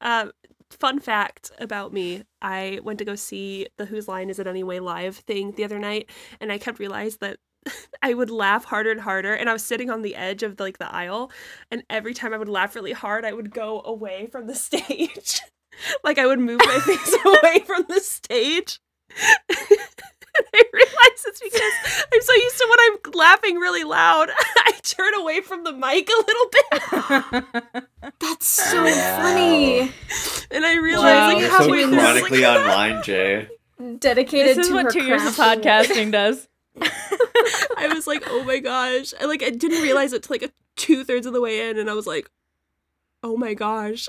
Um, fun fact about me: I went to go see the Whose Line Is It Anyway live thing the other night, and I kept realizing that I would laugh harder and harder, and I was sitting on the edge of like the aisle, and every time I would laugh really hard, I would go away from the stage, like I would move my face away from the stage. And I realize it's because I'm so used to when I'm laughing really loud, I turn away from the mic a little bit. That's so Wow. funny. And I realized Wow, like You're so through, I chronically like, online, Jay. Dedicated This is to what her two years of podcasting does. I was like, oh my gosh. I like I didn't realize it till like a two thirds of the way in, and I was like, oh my gosh.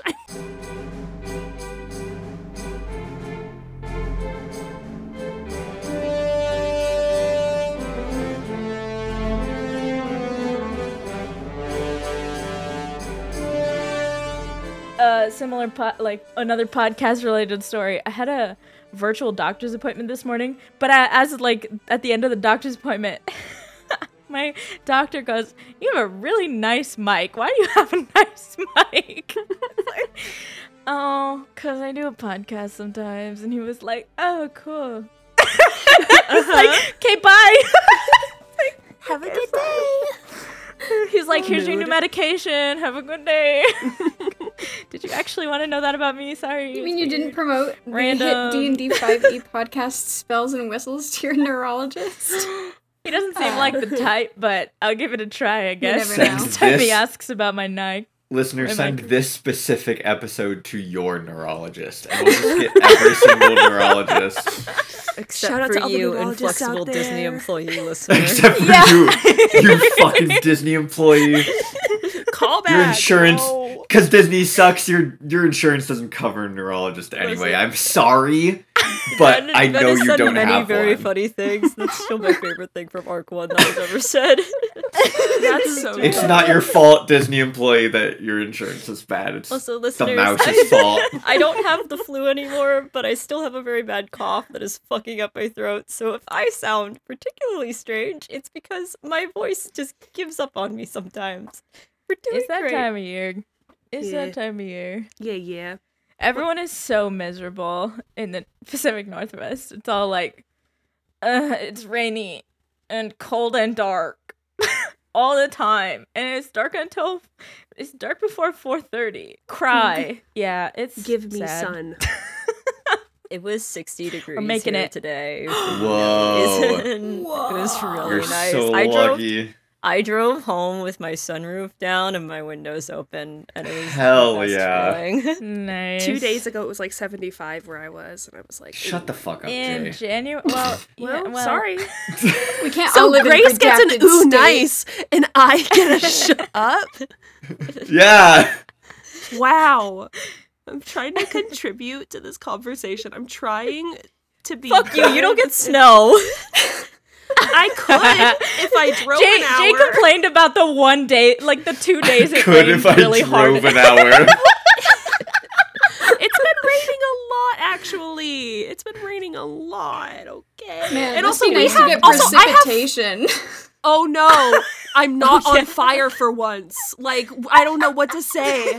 A similar po- like another podcast related story. I had a virtual doctor's appointment this morning, but I, as like at the end of the doctor's appointment, my doctor goes, "You have a really nice mic. Why do you have a nice mic?" Like, oh, cause I do a podcast sometimes, and he was like, "Oh, cool." Was like, uh-huh. "Okay, bye." Have a good day. He's like, "Here's your new medication. Have a good day." Did you actually want to know that about me? Sorry. You mean it's you didn't promote Random. D and D five E podcast spells and whistles to your neurologist? He doesn't seem ah. like the type, but I'll give it a try, I guess. never know. Next time This- he asks about my Nike. Listener, Am I- send this specific episode to your neurologist, and we'll just get every single neurologist, Except Shout out for to all you, neurologists inflexible out Disney employee listener. except for Yeah. you, you fucking Disney employee. Call back. Your insurance, no. because Disney sucks. Your your insurance doesn't cover a neurologist anyway. I'm sorry, but That- I that know is you said don't many have very one. funny things. That's still my favorite thing from Arc One that was ever said. That's so It's not your fault, Disney employee, that your insurance is bad. It's Also, the listeners, mouse's I, fault. I don't have the flu anymore, but I still have a very bad cough that is fucking up my throat. So if I sound particularly strange, it's because my voice just gives up on me sometimes. We're doing It's that great. time of year. It's Yeah. that time of year. Yeah, yeah. Everyone is so miserable in the Pacific Northwest. It's all like, uh, it's rainy and cold and dark all the time, and it's dark until it's dark before four thirty. Cry, yeah, it's Give me sad. sun. It was 60 degrees making here it. today. Whoa. It was really You're nice. so I drove lucky. I drove home with my sunroof down and my windows open, and it was the Hell best yeah. feeling. Nice. Two days ago, it was like 75 where I was, and I was like, Shut the fuck up, in January. Well, well, yeah, well, sorry. We can't all So live in Grace gets an redacted ooh state. nice, and I get a shut up. yeah. Wow. I'm trying to contribute to this conversation. I'm trying to be. Fuck you! You don't get snow. I could if I drove Jay, an hour. Jay complained about the one day, like the two days it Could rained if I really drove hard. an hour. It's been raining a lot, actually. It's been raining a lot. Okay. Man, and and also also we have. to also, I have. precipitation. Oh no, I'm not Oh, yeah. on fire for once. Like I don't know what to say.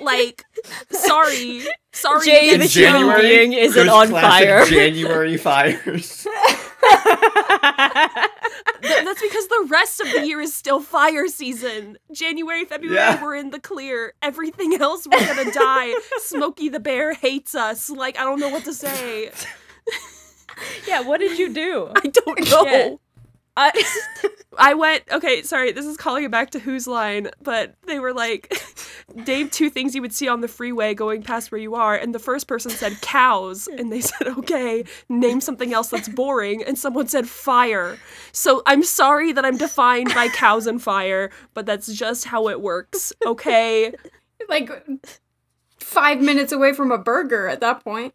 Like, sorry, sorry. Jay, again, the Joe. human being isn't on fire. January fires. Th- That's because the rest of the year is still fire season. January, February, Yeah. we're in the clear. Everything else, we're gonna die. Smokey the Bear hates us. Like, I don't know what to say. yeah, what did you do? I don't know. Yeah. I, I went, okay, sorry, this is calling it back to Whose Line, but they were like, name two things you would see on the freeway going past where you are. And the first person said cows. And they said, okay, name something else that's boring. And someone said fire. So I'm sorry that I'm defined by cows and fire, but that's just how it works, okay? like five minutes away from a burger at that point.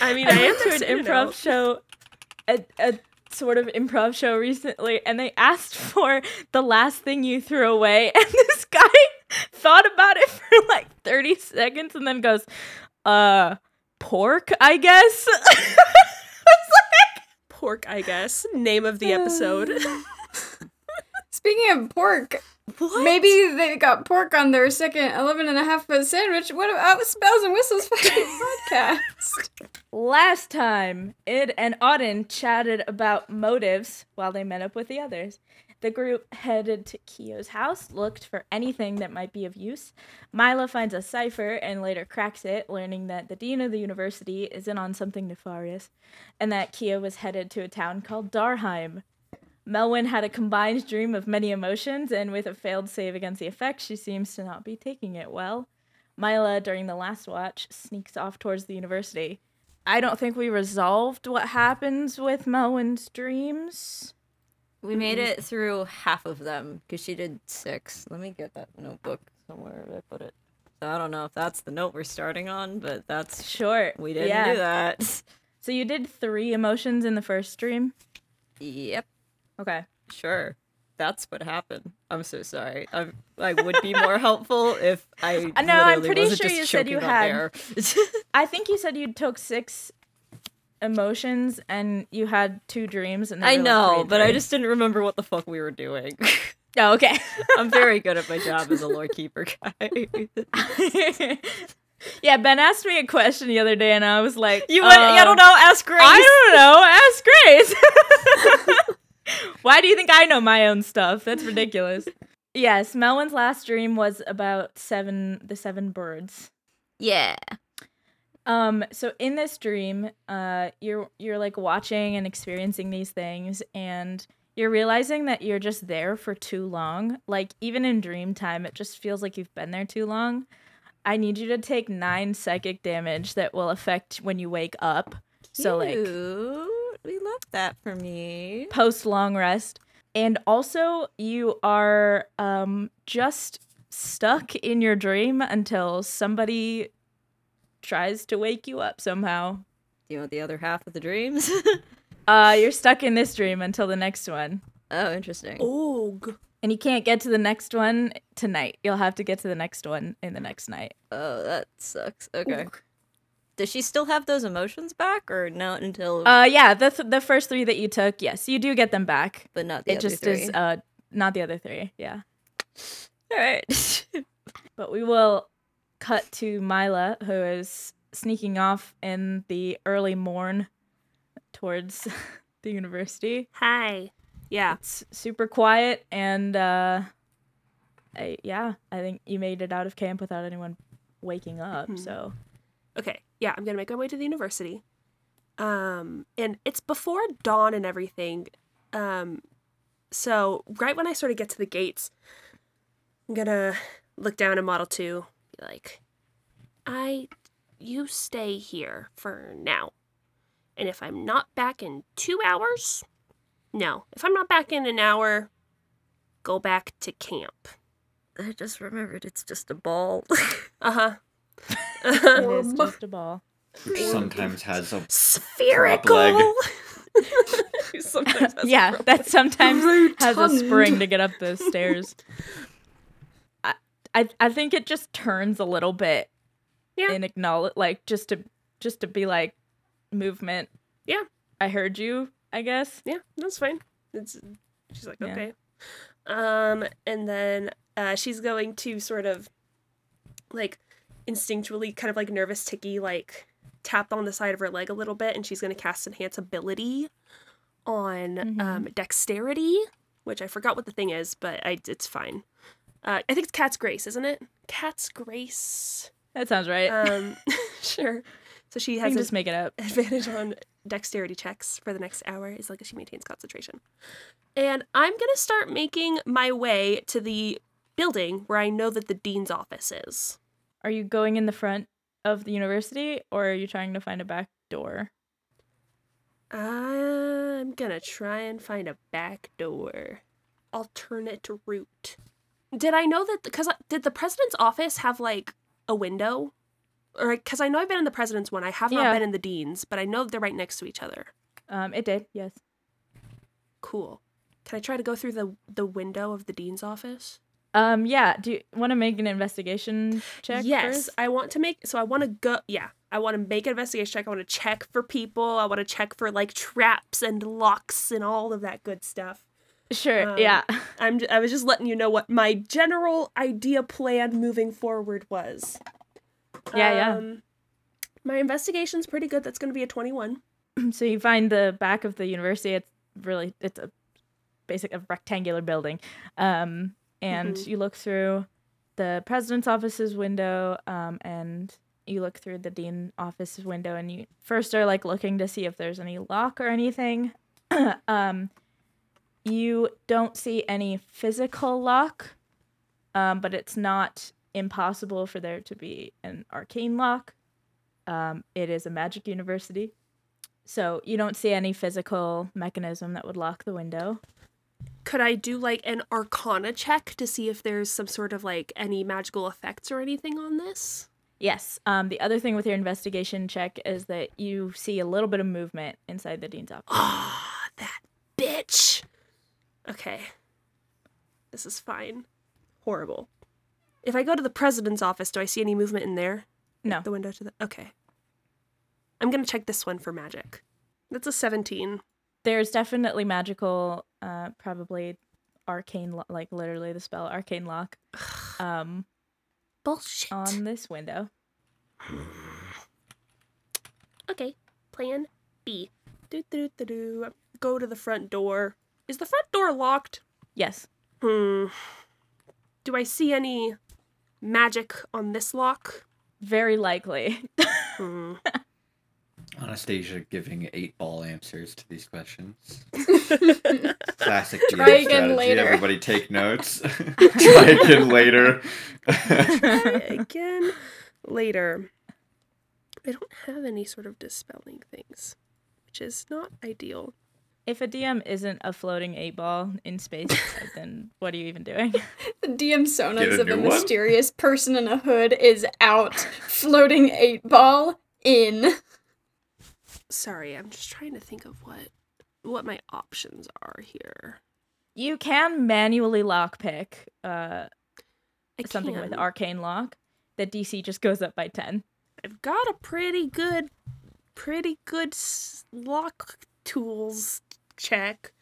I mean, I, I am went to an you know. improv show, a, a sort of improv show recently, and they asked for the last thing you threw away, and this guy thought about it for like 30 seconds and then goes, uh, pork, I guess. Pork, I guess. Name of the episode. Speaking of pork, What? Maybe they got pork on their second 11 and a half foot sandwich. What about Spells and Whistles podcast? Last time, Id and Oddyn chatted about motives while they met up with the others. The group headed to Kyo's house, looked for anything that might be of use. Myla finds a cipher and later cracks it, learning that the dean of the university is in on something nefarious, and that Kyo was headed to a town called Darheim. Melwyn had a combined dream of many emotions, and with a failed save against the effects, she seems to not be taking it well. Myla, during the last watch, sneaks off towards the university. I don't think we resolved what happens with Melwyn's dreams. We made hmm. it through half of them because she did six. Let me get that notebook somewhere. I put it. So I don't know if that's the note we're starting on, but that's Sure. we didn't yeah. do that. So you did three emotions in the first dream? Yep, Okay. sure. That's what happened. I'm so sorry. I I would be more helpful if I. No, I'm pretty sure you said you had- I think you said you took six emotions and you had two dreams and I know, but I just didn't remember what the fuck we were doing. Oh, okay. I'm very good at my job as a lore keeper guy. yeah, Ben asked me a question the other day and I was like, you went, I don't um, know, ask Grace. I don't know. Ask Grace. Why do you think I know my own stuff? That's ridiculous. Yes, Melwyn's last dream was about seven the seven birds. Yeah. Um, so in this dream, uh, you're you're like watching and experiencing these things, and you're realizing that you're just there for too long. Like even in dream time, it just feels like you've been there too long. I need you to take nine psychic damage that will affect when you wake up. So like Cute. We love that for me. post long rest, and also you are um just stuck in your dream until somebody tries to wake you up somehow. You know the other half of the dreams? Uh, you're stuck in this dream until the next one. oh, interesting. Oog. And you can't get to the next one tonight. You'll have to get to the next one in the next night. Oh, that sucks. Okay. Does she still have those emotions back, or not until? Uh, yeah, the th- the first three that you took, yes, you do get them back. but not the It other just three. is uh not the other three. Yeah, All right. but we will cut to Myla, who is sneaking off in the early morn towards the university. Hi. Yeah. It's super quiet and uh, I, yeah, I think you made it out of camp without anyone waking up. Mhm. So Okay. Yeah, I'm gonna make my way to the university. Um, and it's before dawn and everything. Um, so right when I sort of get to the gates, I'm gonna look down at Model Two, be like, "I, you stay here for now, and if I'm not back in two hours, no. If I'm not back in an hour, go back to camp." I just remembered it's just a ball. Uh huh. It is just a ball. Which sometimes has a Spherical. leg. Sometimes has yeah, prop that sometimes has a spring to get up the stairs. I, I I think it just turns a little bit. Yeah. And acknowledge like just to just to be like movement. Yeah. I heard you, I guess. Yeah, that's fine. It's she's like, Yeah. okay. Um, and then uh she's going to sort of like instinctually kind of like nervous ticky like tap on the side of her leg a little bit and she's gonna cast enhance ability on Mhm. um dexterity, which I forgot what the thing is, but I it's fine. Uh I think it's Cat's Grace, isn't it? Cat's Grace. That sounds right. Um sure. So she has just make it up. advantage on dexterity checks for the next hour as long as she maintains concentration. And I'm going to start making my way to the building where I know that the dean's office is. Are you going in the front of the university or are you trying to find a back door? I'm to try and find a back door. Alternate route. Did I know that because did the president's office have like a window? Or because I know I've been in the president's one, I have not Yeah. been in the dean's, but I know that they're right next to each other. Um, it did, yes. Cool. Can I try to go through the the window of the dean's office? Um, yeah. Do you want to make an investigation check? yes, first? I want to make. So I want to go. Yeah, I want to make an investigation check. I want to check for people. I want to check for like traps and locks and all of that good stuff. Sure. Um, yeah. I'm j- I was just letting you know what my general idea plan moving forward was. Yeah, yeah. Um, My investigation's pretty good. That's going to be a 21. so you find the back of the university. It's really it's a basic a rectangular building, um, and Mhm. you look through the president's office's window, um, and you look through the dean office's window, and you first are like looking to see if there's any lock or anything. um, you don't see any physical lock, um, but it's not impossible for there to be an arcane lock. Um, it is a magic university. So you don't see any physical mechanism that would lock the window. Could I do like an arcana check to see if there's some sort of like any magical effects or anything on this? Yes. Um, the other thing with your investigation check is that you see a little bit of movement inside the dean's office. Ah, that bitch. Okay. This is fine. Horrible. If I go to the president's office, do I see any movement in there? No. The window to the. Okay. I'm gonna check this one for magic. That's a 17. There's definitely magical, uh, probably arcane, lo- like literally the spell arcane lock, um, Bullshit. on this window. Okay. Plan B. Do do do do. Go to the front door. Is the front door locked? Yes. Hmm. Do I see any magic on this lock? Very likely. Hmm. Anastasia giving eight ball answers to these questions. Classic GM Try again strategy. later. Everybody take notes. Try again later. Try again later. I don't have any sort of dispelling things, which is not ideal. if a DM isn't a floating eight ball in space, then what are you even doing? The DM Get sonas a of a new one? mysterious person in a hood is out, floating eight ball in. Sorry, I'm just trying to think of what what my options are here. You can manually lockpick uh, I something with arcane lock. The DC just goes up by 10. I've got a pretty good, pretty good lock tools check.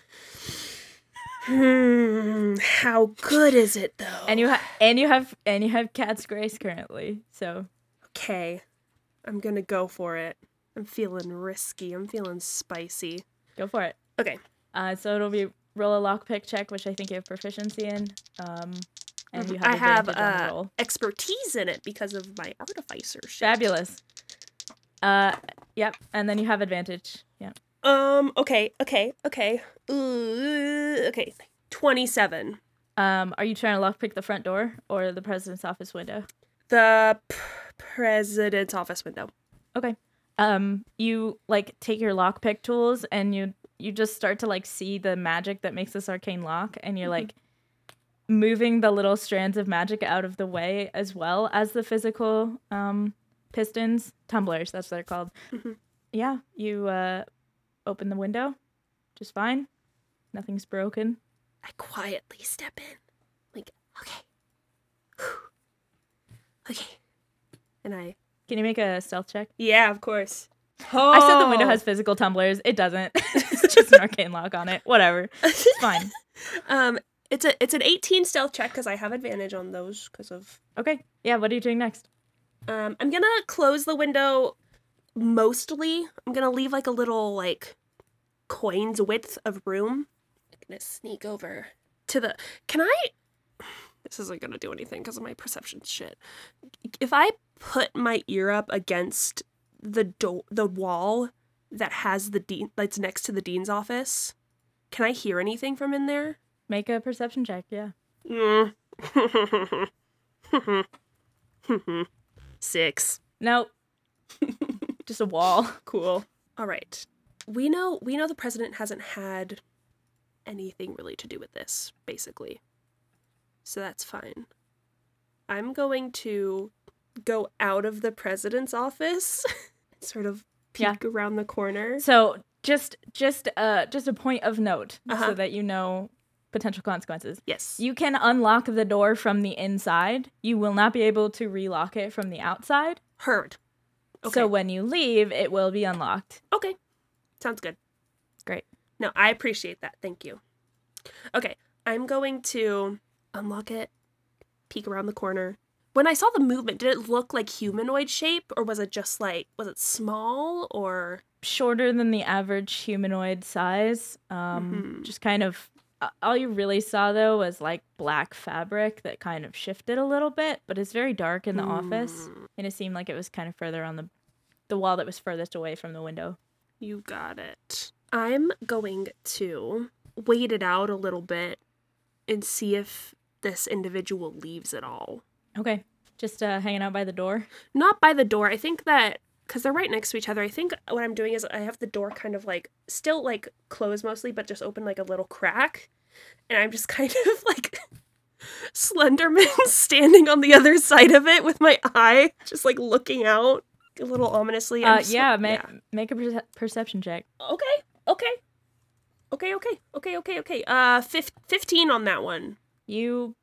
Hmm, how good is it though? And you have and you have and you have Cat's Grace currently. So okay, I'm gonna go for it. I'm feeling risky. I'm feeling spicy. go for it. Okay. Uh, so it'll be roll a lockpick check, which I think you have proficiency in. Um, and you have I have advantage on the uh, expertise in it because of my artificer shit. Fabulous. Uh, yep. And then you have advantage. Yep. Um. Okay. Okay. Okay. Ooh, okay. Twenty-seven. Um, are you trying to lockpick the front door or the president's office window? The p- president's office window. Okay. Um, you like take your lockpick tools and you you just start to like see the magic that makes this arcane lock, and you're like moving the little strands of magic out of the way as well as the physical um pistons, tumblers. That's what they're called. Mhm. Yeah, you uh open the window, just fine. Nothing's broken. I quietly step in, like, okay, okay, and I. Can you make a stealth check? Yeah, of course. I said the window Oh. has physical tumblers. It doesn't. it's just an arcane lock on it. Whatever. It's fine. um, it's a it's an 18 stealth check because I have advantage on those because of. Okay. Yeah, what are you doing next? Um, I'm gonna close the window. Mostly, I'm gonna leave like a little like coins width of room. I'm gonna sneak over to the. Can I? This isn't gonna do anything because of my perception shit. If I put my ear up against the door, the wall that has the dean that's next to the dean's office, can I hear anything from in there? Make a perception check, yeah. Mm. Six. Nope. Just a wall. Cool. All right. We know we know the president hasn't had anything really to do with this, basically. So that's fine. I'm going to go out of the president's office, sort of Yeah. peek around the corner. So just just uh just a point of note Uh-huh. so that you know potential consequences. Yes. You can unlock the door from the inside. You will not be able to relock it from the outside. heard. Okay. So when you leave, it will be unlocked. okay. Sounds good. Great. No, I appreciate that. Thank you. Okay, I'm going to unlock it, peek around the corner. When I saw the movement, did it look like humanoid shape or was it just like was it small or Shorter than the average humanoid size. Um, Mhm. just kind of. All you really saw though was like black fabric that kind of shifted a little bit, but it's very dark in the office, Mm, and it seemed like it was kind of further on the, the wall that was furthest away from the window. You got it. I'm going to wait it out a little bit and see if this individual leaves at all. Okay, just uh, hanging out by the door. Not by the door. I think that because they're right next to each other, I think what I'm doing is I have the door kind of like still like closed mostly, but just open like a little crack. And I'm just kind of like Slenderman standing on the other side of it with my eye just like looking out a little ominously. Uh, just- yeah, ma- make a perce- perception check. Okay. Okay. Okay, okay. Okay, okay, okay. Uh fif- 15 on that one. You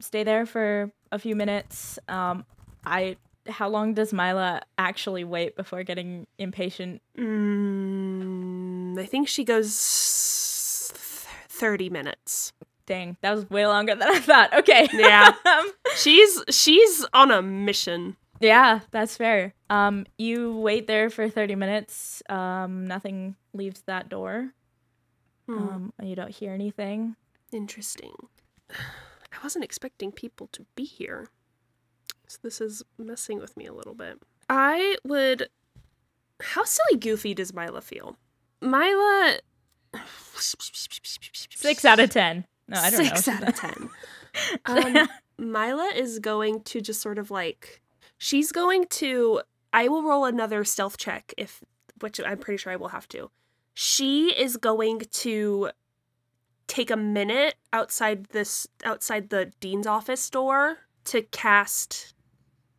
stay there for a few minutes. Um, I. How long does Myla actually wait before getting impatient? Mm, I think she goes th- 30 minutes. Dang, that was way longer than I thought. Okay. Yeah. Um, She's she's on a mission. yeah, that's fair. Um, you wait there for thirty minutes. Um, nothing leaves that door. Hmm, Um, you don't hear anything. interesting. I wasn't expecting people to be here. So this is messing with me a little bit. I would How silly goofy does Myla feel? Myla Six out of ten. No, I don't Six know. out of ten. Um, Myla is going to just sort of like she's going to I will roll another stealth check if which I'm pretty sure I will have to. She is going to take a minute outside this outside the dean's office door to cast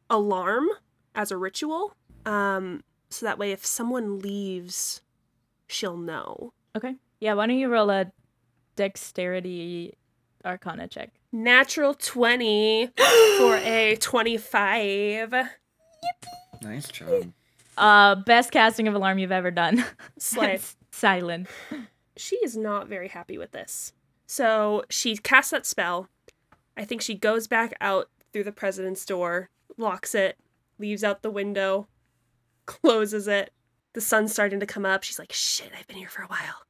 alarm as a ritual. Um so that way if someone leaves she'll know. Okay. Yeah, why don't you roll a dexterity arcana check? Natural 20 for a 25. Nice job. Uh best casting of alarm you've ever done. Slay. Silent. She is not very happy with this. So she casts that spell. I think she goes back out through the president's door, locks it, leaves out the window, closes it. The sun's starting to come up. She's like, "Shit, I've been here for a while."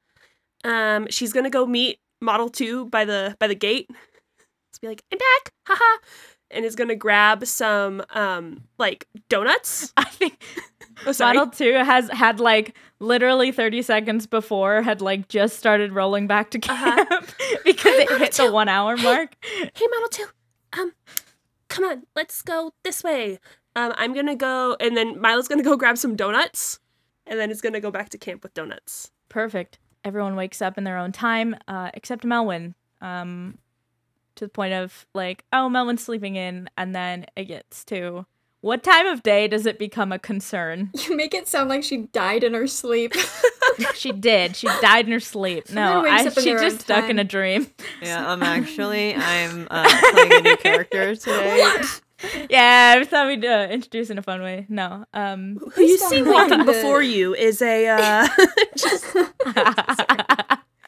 Um, she's gonna go meet Model Two by the by the gate. Let's be like, "I'm back, haha," and is gonna grab some um like donuts. I think Oh. Model 2 has had like literally 30 seconds before had like just started rolling back to Uh-huh. camp because it Model hit the 1 hour mark. hey model 2 um come on let's go this way um i'm gonna go and then Myla's gonna go grab some donuts and then is gonna go back to camp with donuts Perfect. Everyone wakes up in their own time uh except Melwyn. Um to the point of like, oh, Melwyn's sleeping in and then it gets to what time of day does it become a concern? You make it sound like she died in her sleep. she did. She died in her sleep. No, Someone wakes I, she just own stuck in a dream. Yeah, I'm actually, I'm uh, playing a new character today. Yeah, I thought we'd uh, introduce in a fun way. No. Um who you see walking before you is a uh just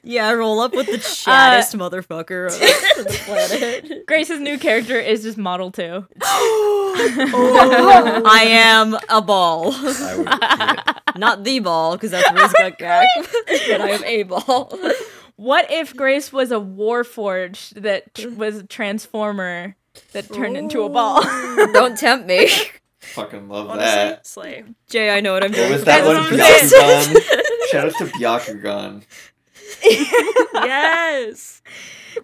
Yeah, I roll up with the Uh, motherfucker on the planet. Grace's new character is just Model 2. I am a ball. I would, yeah. Not the ball, because that's Riz Gak, but I am a ball. What if Grace was a Warforged that tr- was a transformer that turned into a ball? Don't tempt me. Fucking love honestly that. slay Jay, I know what I'm What doing. was that one? what I'm saying. Byakugan. Shout out to Byakugan. yes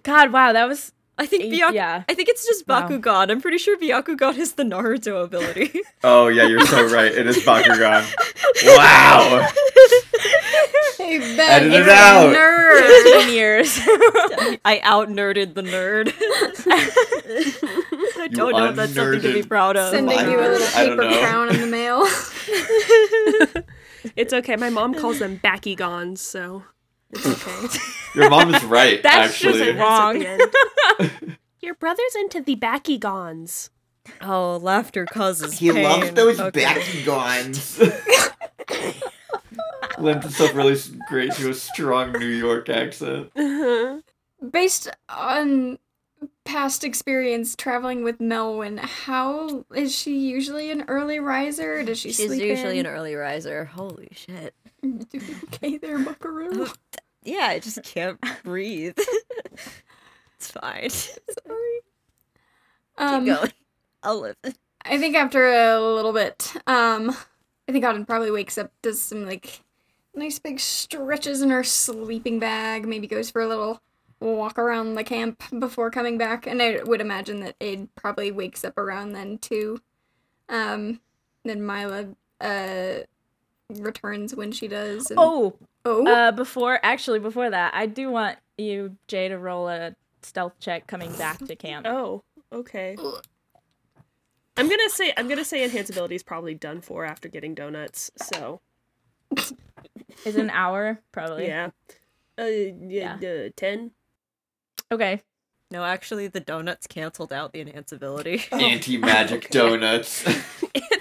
God, wow, that was I think Byakugan. yeah. I think it's just Wow. Bakugan. I'm pretty sure Byakugan is the Naruto ability. Oh yeah, you're so right. It is Bakugan. Wow. hey, Ben, Edit it out. a nerd. 15 years. I out nerded the nerd. I don't know if that's something to be proud of. Sending you a little paper crown in the mail. it's okay my mom calls them backygons so it's okay Your mom is right. That's just actually. wrong. That's at the end. your brother's into the backygons Oh, laughter causes He pain. loves those Okay. Bakugans. Lends itself really great to a strong New York accent. uh-huh. based on past experience traveling with Melwyn, how is she usually an early riser? Does she She's sleep usually in? an early riser. Holy shit. Do you okay there, Buckaroo. Yeah, I just can't breathe. it's fine. Sorry. Keep Um, going. I'll live. I think after a little bit, um, I think Oddyn probably wakes up, does some like nice big stretches in her sleeping bag, maybe goes for a little walk around the camp before coming back, and I would imagine that Id probably wakes up around then too. Um, then Myla uh returns when she does. And, Oh, oh, uh, before actually before that, I do want you, Jay, to roll a stealth check coming back to camp. Oh, okay. I'm gonna say I'm gonna say enhance ability is probably done for after getting donuts. So Is an hour? Probably. yeah, uh, yeah, uh, ten. Okay. No, actually, the donuts canceled out the enhance ability. Anti magic donuts.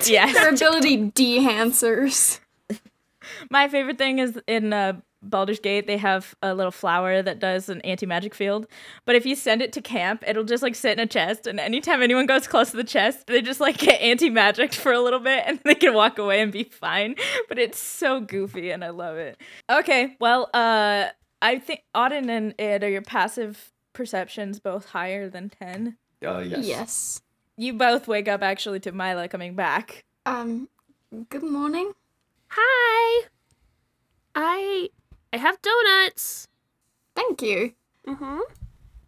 Yes. their ability dehancers. My favorite thing is in uh, Baldur's Gate, they have a little flower that does an anti magic field. But if you send it to camp, it'll just like sit in a chest. And anytime anyone goes close to the chest, they just like get anti magic for a little bit and they can walk away and be fine. But it's so goofy and I love it. Okay, well, uh, I think Oddyn and Id are your passive perceptions both higher than 10. uh, yes. yes. You both wake up actually to Myla coming back. Um, good morning. Hi, I I have donuts. Thank you. Mm-hmm.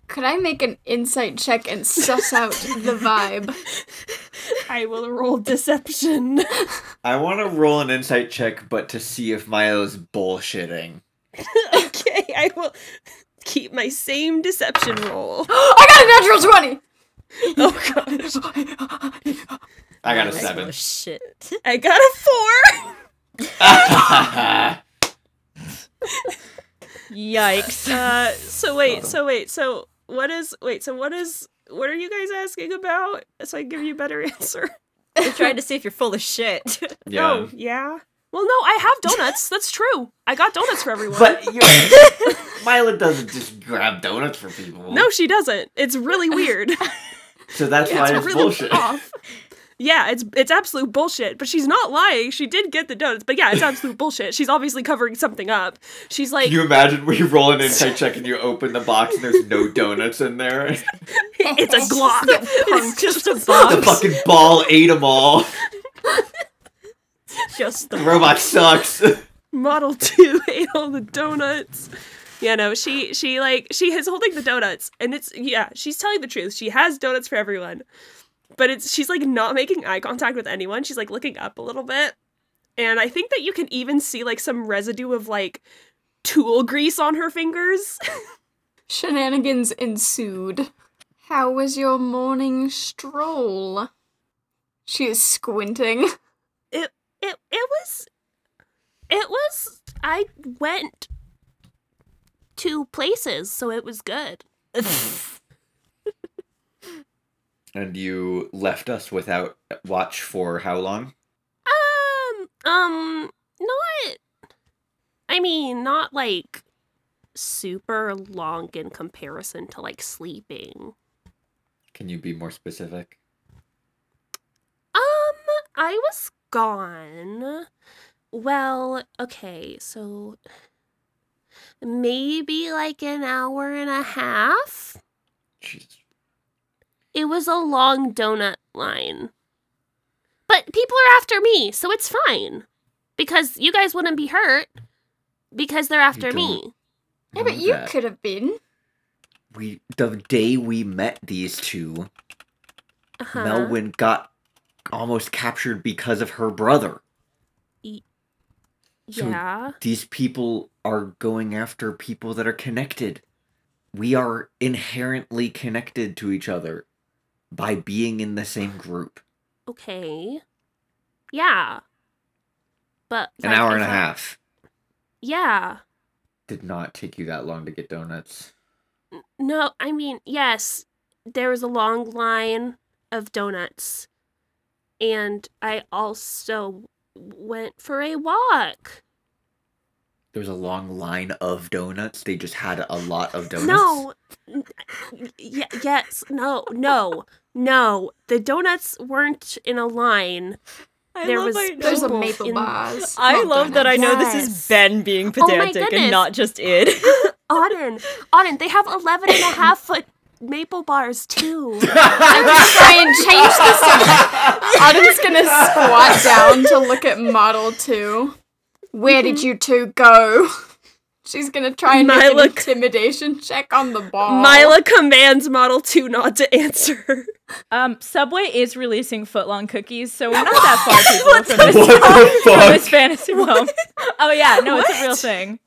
Could I make an insight check and suss out the vibe? I will roll deception. I want to roll an insight check, but to see if Myla's bullshitting. okay, I will keep my same deception roll. I got a natural 20! Oh gosh, I got a seven. little Shit. I got a four. Yikes. Uh, so wait, so wait, so what is wait, so what is what are you guys asking about? So I can give you a better answer. We're trying to see if you're full of shit. yeah. Oh, yeah. Well, no, I have donuts. That's true. I got donuts for everyone. But you Myla doesn't just grab donuts for people. no, she doesn't. It's really weird. So that's Yeah, why it's it's really bullshit. off. Yeah, it's it's absolute bullshit. But she's not lying. She did get the donuts. But yeah, it's absolute bullshit. She's obviously covering something up. She's like, Can you imagine when you roll an insight check and you open the box and there's no donuts in there? it's a glock. it's just a box. the fucking ball ate them all. Just the The robot sucks. Model Two ate all the donuts. Yeah, no, she she like she is holding the donuts, and it's yeah, she's telling the truth. She has donuts for everyone, but it's she's like not making eye contact with anyone. She's like looking up a little bit, and I think that you can even see like some residue of like tool grease on her fingers. Shenanigans ensued. How was your morning stroll? She is squinting. it it it was it was I went two places, so it was good. and you left us without watch for how long? Um, um, not. I mean, not like super long in comparison to like sleeping. Can you be more specific? Um, I was gone. Well, okay, so maybe like an hour and a half. Jesus. It was a long donut line. But people are after me, so it's fine. Because you guys wouldn't be hurt. Because they're after me. Yeah, but you could have been. We the day we met these two, Uh-huh. Melwyn got almost captured because of her brother. So- Yeah. These people are going after people that are connected. We are inherently connected to each other by being in the same group. Okay. Yeah. But An like, hour and a thought- half. Yeah. Did not take you that long to get donuts. No, I mean, yes, there was a long line of donuts. And I also went for a walk. There was a long line of donuts. They just had a lot of donuts. No. Y- yes. No. No. No. The donuts weren't in a line. I There was- I There's a maple in- bars. I not love that I know this is Ben being Oh my pedantic and goodness. not just Id. Oddyn. Oddyn, they have 11 and a half foot maple bars too. I'm gonna try and change the subject. Oddyn's gonna squat down to look at model two. Where did mm-hmm. you two go? She's gonna try and make an intimidation check on the ball. Myla commands Model 2 not to answer. Um, Subway is releasing footlong cookies, so we're not that far people from this, What the from this fantasy realm. Oh yeah, no, it's a real thing.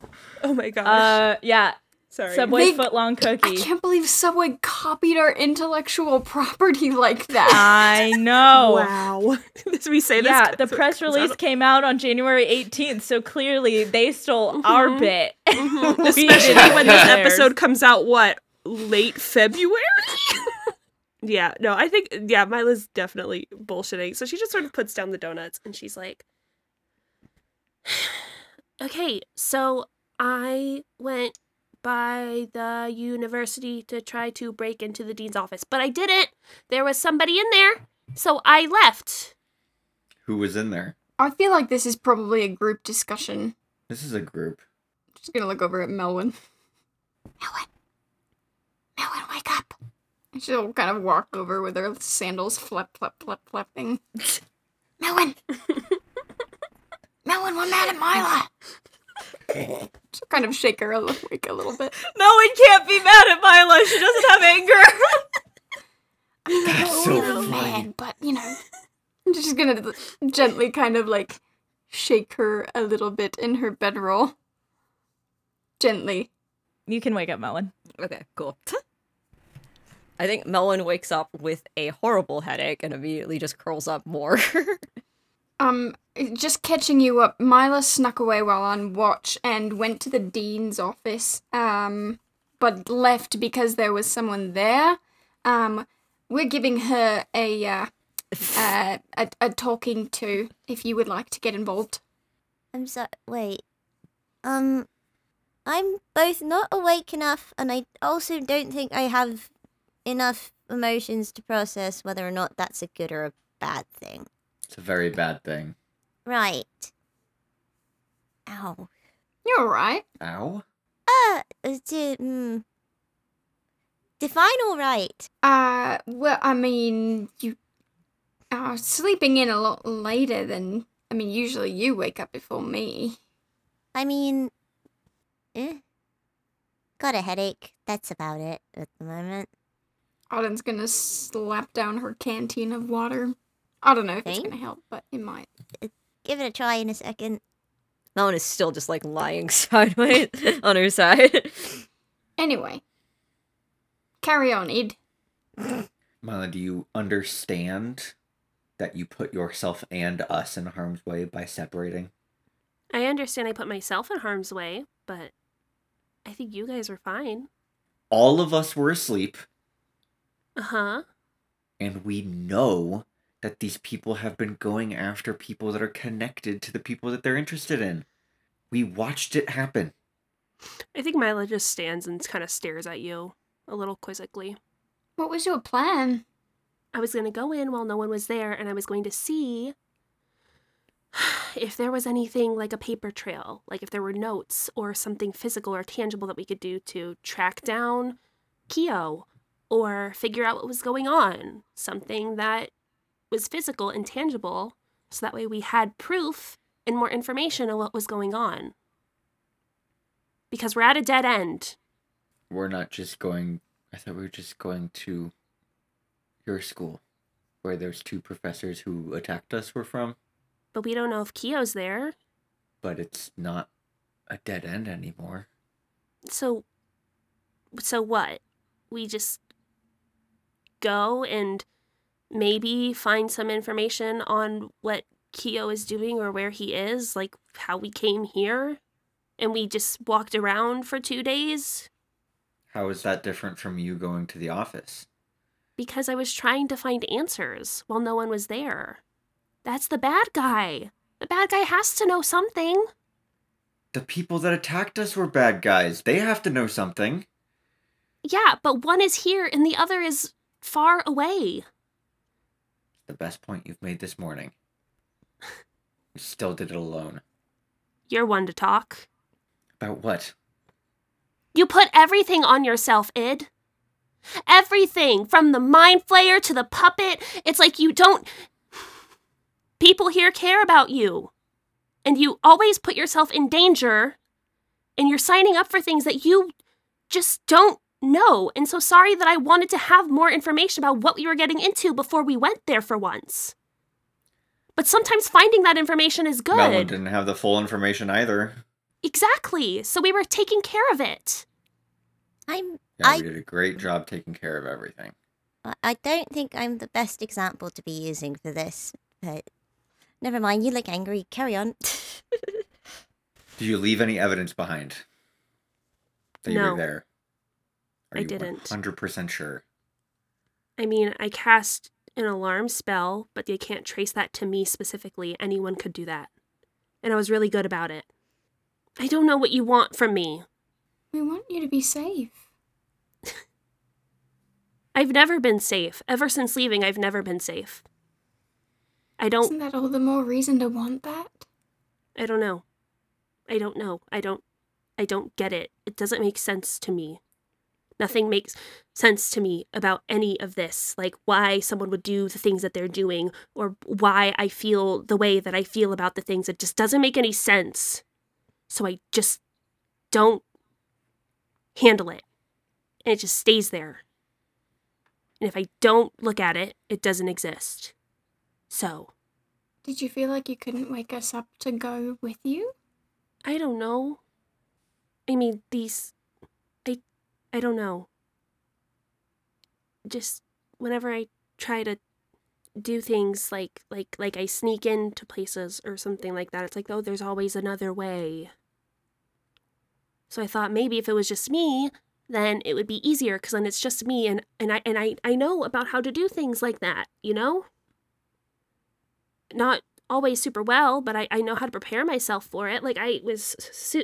Oh my gosh. Uh, yeah, Sorry. Subway They- footlong cookie. I can't believe Subway copied our intellectual property like that. I know. Wow. As we say this. Yeah, the press release out- came out on January 18th, so clearly they stole our Mhm. bit. Mhm. Especially when this episode comes out, what, late February? yeah, no, I think, yeah, Myla's definitely bullshitting. So she just sort of puts down the donuts and she's like, okay, so I went by the university to try to break into the dean's office, but I didn't. There was somebody in there, so I left. Who was in there? I feel like this is probably a group discussion. This is a group. Just gonna look over at Melwyn. Melwyn! Melwyn, wake up! And she'll kind of walk over with her sandals flap, flap, flap, flapping. Melwyn! Melwyn, we're mad at Myla! She'll kind of shake her a little, a little bit. Melwyn can't be mad at Myla. She doesn't have anger. I mean, That's so little funny. mad, but you know, I'm just gonna gently kind of like shake her a little bit in her bedroll. Gently. You can wake up, Melon. okay, cool. I think Melon wakes up with a horrible headache and immediately just curls up more. Um, just catching you up, Myla snuck away while on watch and went to the dean's office, um, but left because there was someone there. Um, we're giving her a, uh, uh, a, a talking to if you would like to get involved. I'm sorry. Wait. Um, I'm both not awake enough, and I also don't think I have enough emotions to process whether or not that's a good or a bad thing. It's a very bad thing. Right. Ow. You're alright. Ow. Uh, uh, to, mm, define all right. Uh, well, I mean, you are sleeping in a lot later than. I mean, usually you wake up before me. I mean, eh. Got a headache. That's about it at the moment. Oddyn's gonna slap down her canteen of water. I don't know if it's gonna help, but it might. Give it a try in a second. Melwyn is still just like lying sideways on her side. Anyway, carry on, Id. Myla, do you understand that you put yourself and us in harm's way by separating? I understand I put myself in harm's way, but I think you guys are fine. All of us were asleep, Uh huh. and we know that these people have been going after people that are connected to the people that they're interested in. We watched it happen. I think Myla just stands and kind of stares at you a little quizzically. What was your plan? I was going to go in while no one was there and I was going to see if there was anything like a paper trail, like if there were notes or something physical or tangible that we could do to track down Keo or figure out what was going on, something that was physical and tangible so that way we had proof and more information on what was going on. Because we're at a dead end. We're not just going. I thought we were just going to your school, where those two professors who attacked us were from. But we don't know if Keo's there. But it's not a dead end anymore. So so what? We just go and maybe find some information on what Keo is doing or where he is, like how we came here and we just walked around for 2 days How is that different from you going to the office? because I was trying to find answers while no one was there. That's the bad guy. The bad guy has to know something. The people that attacked us were bad guys. They have to know something. Yeah, but one is here and the other is far away. The best point you've made this morning. You still did it alone. You're one to talk. About what? You put everything on yourself, Id. Everything, from the mind flayer to the puppet. It's like you don't. People here care about you. And you always put yourself in danger. And you're signing up for things that you just don't know. And so sorry that I wanted to have more information about what we were getting into before we went there for once. But sometimes finding that information is good. Melwyn didn't have the full information either. Exactly. So we were taking care of it. I'm. Yeah, I- we did a great job taking care of everything. I- I don't think I'm the best example to be using for this, but never mind. You look angry. Carry on. Did you leave any evidence behind? That you No. were there? Are I you didn't. 100% sure? I mean, I cast an alarm spell, but they can't trace that to me specifically. Anyone could do that. And I was really good about it. I don't know what you want from me. We want you to be safe. I've never been safe. Ever since leaving, I've never been safe. I don't Isn't that all the more reason to want that? I don't know. I don't know. I don't I don't get it. It doesn't make sense to me. Nothing makes sense to me about any of this, like why someone would do the things that they're doing or why I feel the way that I feel about the things. It just doesn't make any sense. So I just don't handle it. And it just stays there. And if I don't look at it, it doesn't exist. So, Did you feel like you couldn't wake us up to go with you? I don't know. I mean, these. I. Don't know. Just whenever I try to do things like like like I sneak into places or something like that, it's like oh, there's always another way. So I thought maybe if it was just me, then it would be easier because then it's just me and and I and I I know about how to do things like that, you know. Not always super well, but I, I know how to prepare myself for it. Like, I was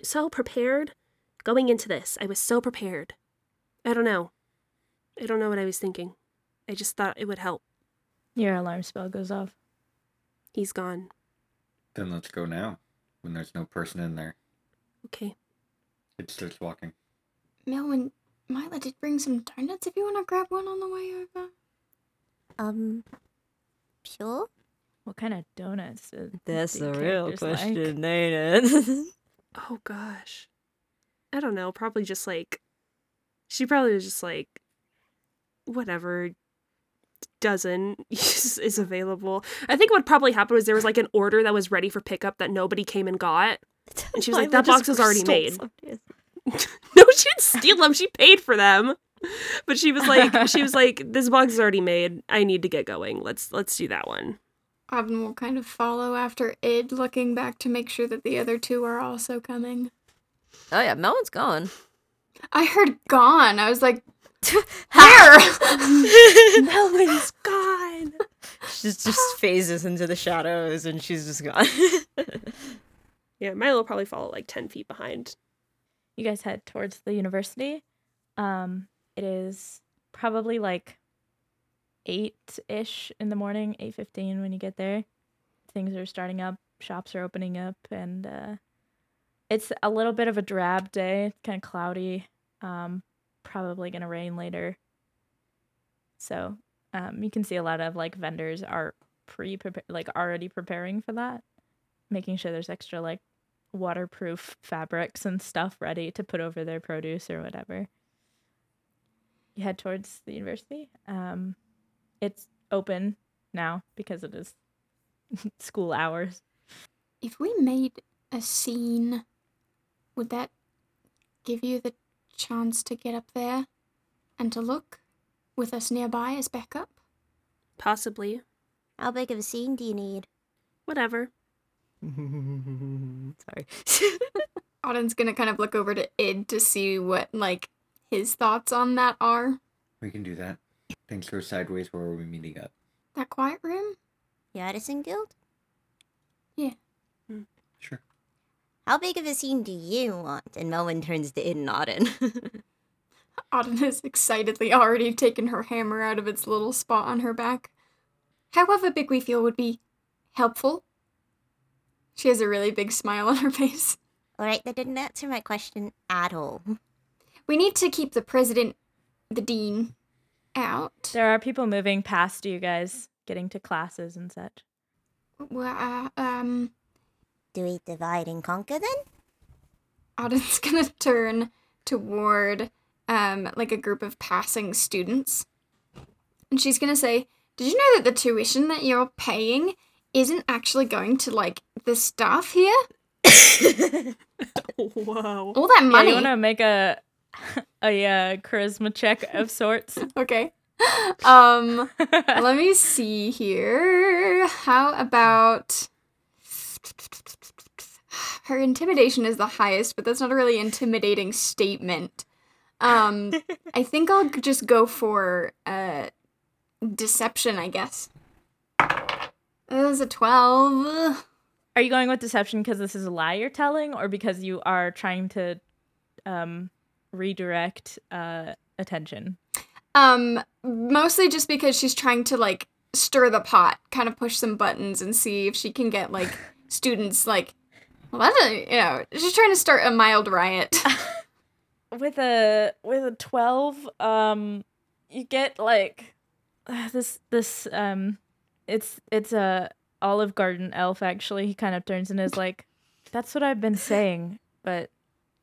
so prepared going into this. I was so prepared. I don't know. I don't know what I was thinking. I just thought it would help. Your alarm spell goes off. He's gone. Then let's go now, when there's no person in there. Okay. It starts walking. Melwyn, Myla did bring some donuts if you want to grab one on the way over. um, sure. What kind of donuts? That's do the real characters like? question, ain't it? Oh, gosh. I don't know. Probably just like. She probably was just like. Whatever dozen is, is available. I think what probably happened was there was like an order that was ready for pickup that nobody came and got. And she was like, that box just is already made. no, she didn't steal them. She paid for them. But she was like, she was like, this box is already made. I need to get going. Let's let's do that one. Oddyn will kind of follow after Id, looking back to make sure that the other two are also coming. Oh yeah, Melwyn's gone. I heard gone. I was like, where? Melwyn's gone. She just phases into the shadows and she's just gone. Yeah, Myla will probably follow like ten feet behind. you guys head towards the university. Um, it is probably like eight ish in the morning, eight fifteen when you get there. Things are starting up, shops are opening up, and uh, it's a little bit of a drab day. It's kind of cloudy. Um, probably gonna rain later. So, um, you can see a lot of like vendors are pre like already preparing for that, making sure there's extra like waterproof fabrics and stuff ready to put over their produce or whatever. You head towards the university. Um, it's open now because it is school hours. if we made a scene, would that give you the chance to get up there and to look with us nearby as backup? Possibly. How big of a scene do you need? Whatever. Sorry. Oddyn's gonna kind of look over to Id to see what like his thoughts on that are. We can do that. Things go sideways where are we meeting up? That quiet room? The Artisan Guild? Sure. How big of a scene do you want? And Melwyn turns to Id and Oddyn. Oddyn has excitedly already taken her hammer out of its little spot on her back. However big we feel would be helpful. She has a really big smile on her face. Alright, that didn't answer my question at all. We need to keep the president, the dean, out. There are people moving past you guys, getting to classes and such. Well, uh, um, Do we divide and conquer then? Oddyn's gonna turn toward um like a group of passing students. And she's gonna say, Did you know that the tuition that you're paying isn't actually going to like the staff here? Whoa. All that Yeah, money. you want to make a a uh, charisma check of sorts? Okay. Um let me see here. How about her intimidation is the highest, but that's not a really intimidating statement. Um I think I'll just go for uh deception, I guess. That was a 12. Are you going with deception because this is a lie you're telling, or because you are trying to um, redirect uh, attention? Um mostly just because she's trying to like stir the pot, kind of push some buttons and see if she can get like students like well, that's a, you know, she's trying to start a mild riot. With a with a twelve, um, you get like this this um, it's it's a Olive Garden elf. Actually, he kind of turns and is like, "That's what I've been saying, but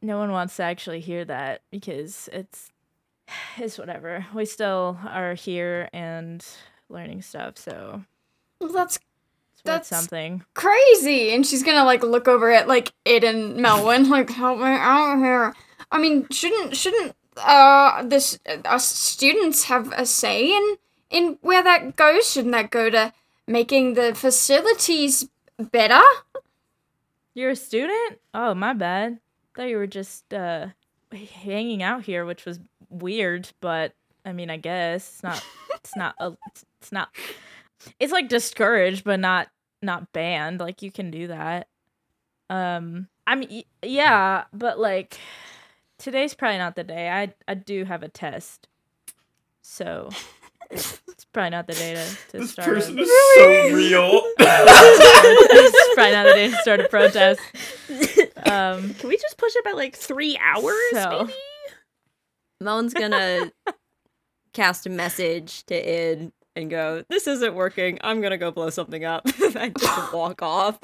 no one wants to actually hear that because it's it's whatever. We still are here and learning stuff, so well, that's That's- something." crazy. And she's gonna like look over at like Id and Melwyn, like help me out here. I mean, shouldn't shouldn't uh this us students have a say in in where that goes? Shouldn't that go to making the facilities better? You're a student? Oh, my bad. Thought you were just uh hanging out here, which was weird, but I mean, I guess it's not it's not a it's not it's like discouraged but not not banned. Like you can do that. Um I mean yeah, but like today's probably not the day. I I do have a test. So it's probably not the day to, to This start. person a, is so real. it's probably not the day to start a protest. Um Can we just push it by like three hours? So- maybe? Melwyn's gonna cast a message to Id and go, "This isn't working. I'm gonna go blow something up." I just walk off.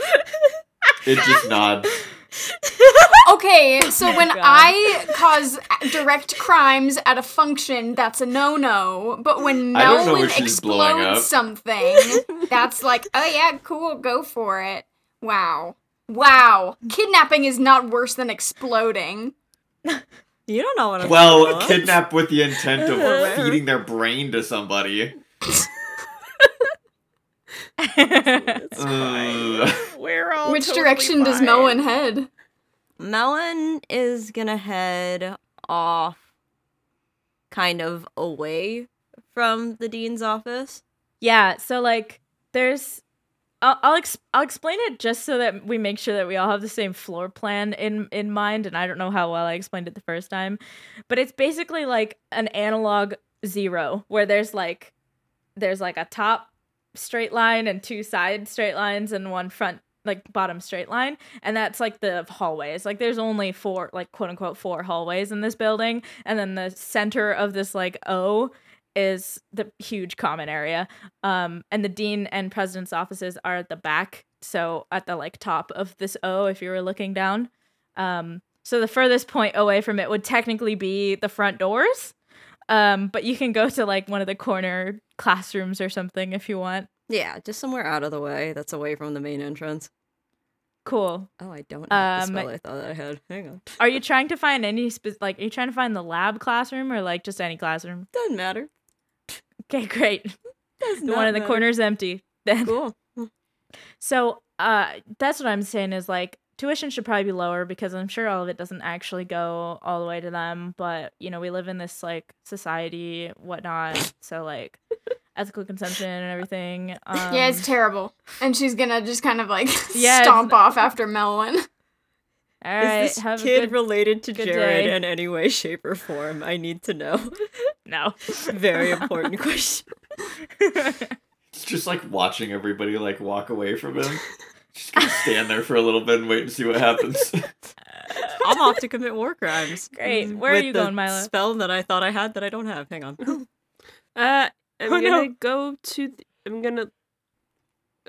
it just nods. Okay, so oh when God. I cause direct crimes at a function, that's a no-no. But when I don't Melwyn what she's blowing explodes something, that's like, oh yeah, cool, go for it. Wow. Wow. Kidnapping is not worse than exploding. You don't know what I'm Well, doing. kidnap with the intent of feeding their brain to somebody. We're all Which totally direction does fine. Melwyn head? Melwyn is gonna head off, kind of away from the dean's office. Yeah, so like there's I'll I'll, ex- I'll explain it just so that we make sure that we all have the same floor plan in in mind and I don't know how well I explained it the first time, but it's basically like an analog 0 where there's like there's like a top straight line and two side straight lines and one front like bottom straight line. And that's like the hallways. Like there's only four like quote unquote four hallways in this building. And then the center of this like o is the huge common area. Um and the dean and president's offices are at the back. So at the like top of this o if you were looking down. Um so the furthest point away from it would technically be the front doors um but you can go to like one of the corner classrooms or something if you want Yeah, just somewhere out of the way that's away from the main entrance. cool Oh, I don't the Um, spell I thought I had. Hang on. are you trying to find any spe- like are you trying to find the lab classroom or like just any classroom Doesn't matter. okay great Does the one in the matter. corner's empty then Cool. So uh that's what I'm saying is like tuition should probably be lower because I'm sure all of it doesn't actually go all the way to them. But you know, we live in this like society, whatnot. So like ethical consumption and everything. Um, yeah, it's terrible. And she's gonna just kind of like Yeah, stomp off after Melwyn. All right. Is this have a kid good- related to good Jared day. in any way, shape, or form? I need to know. No. Very important question. It's just like watching everybody like walk away from him. Just gonna stand there for a little bit and wait and see what happens. I'm off to commit war crimes. Great. Where are you the going, Myla? Spell that I thought I had that I don't have. Hang on. Uh, I'm Oh, gonna go to. th- I'm gonna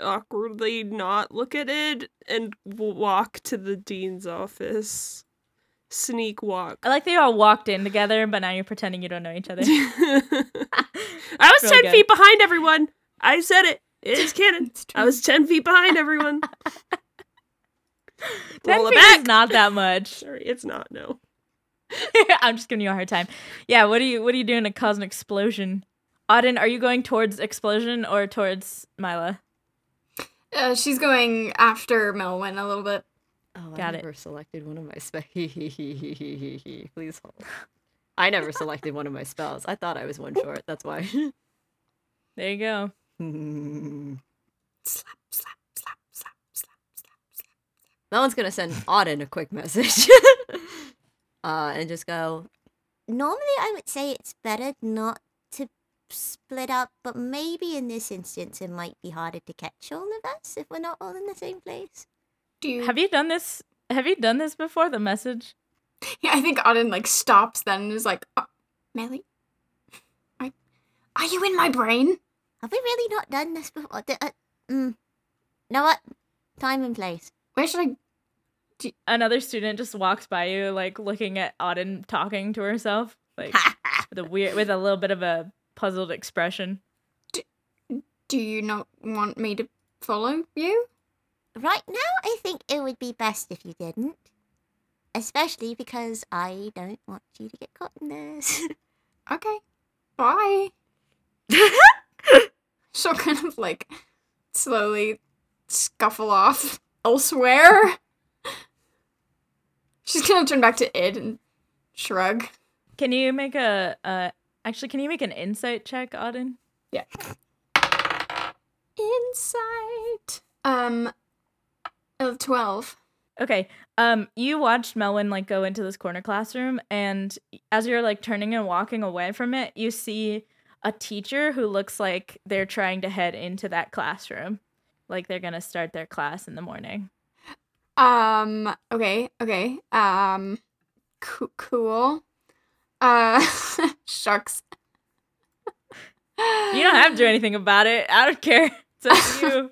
awkwardly not look at it and walk to the dean's office. Sneak walk. I like that you all walked in together, but now you're pretending you don't know each other. I was Really ten good. feet behind everyone. I said it. It is canon. It's true. I was ten feet behind everyone. Ten Roll it feet is not that much. Sorry, it's not. No. I'm just giving you a hard time. Yeah, what are you what are you doing to cause an explosion? Oddyn, are you going towards explosion or towards Myla? Uh, she's going after Melwyn a little bit. Oh, Got I it. selected one of my spells. Please hold. I never selected one of my spells. I thought I was one short. That's why. There you go. Slap, slap, slap, slap, slap, slap, slap. That one's gonna send Oddyn a quick message. uh, and just go. Normally, I would say it's better not to split up, but maybe in this instance, it might be harder to catch all of us if we're not all in the same place. Do you? Have you done this have you done this before, the message? Yeah, I think Oddyn like stops then and is like, uh, Melly, I, are you in my brain? Have we really not done this before? D- uh, mm. Know what? Time and place. Where should I? Another student just walks by you, like looking at Oddyn talking to herself, like with a weird with a little bit of a puzzled expression. Do you not want me to follow you? Right now, I think it would be best if you didn't. Especially because I don't want you to get caught in this. Okay, bye. She'll kind of like slowly scuffle off elsewhere. She's gonna turn back to Id and shrug. Can you make a uh actually can you make an insight check, Oddyn? Yeah. Insight. Um, of twelve. Okay. Um, you watched Melwyn like go into this corner classroom, and as you're like turning and walking away from it, you see a teacher who looks like they're trying to head into that classroom, like they're gonna start their class in the morning. Um. Okay. Okay. Um. Coo- cool. Uh. shucks. You don't have to do anything about it. I don't care. It's up to you.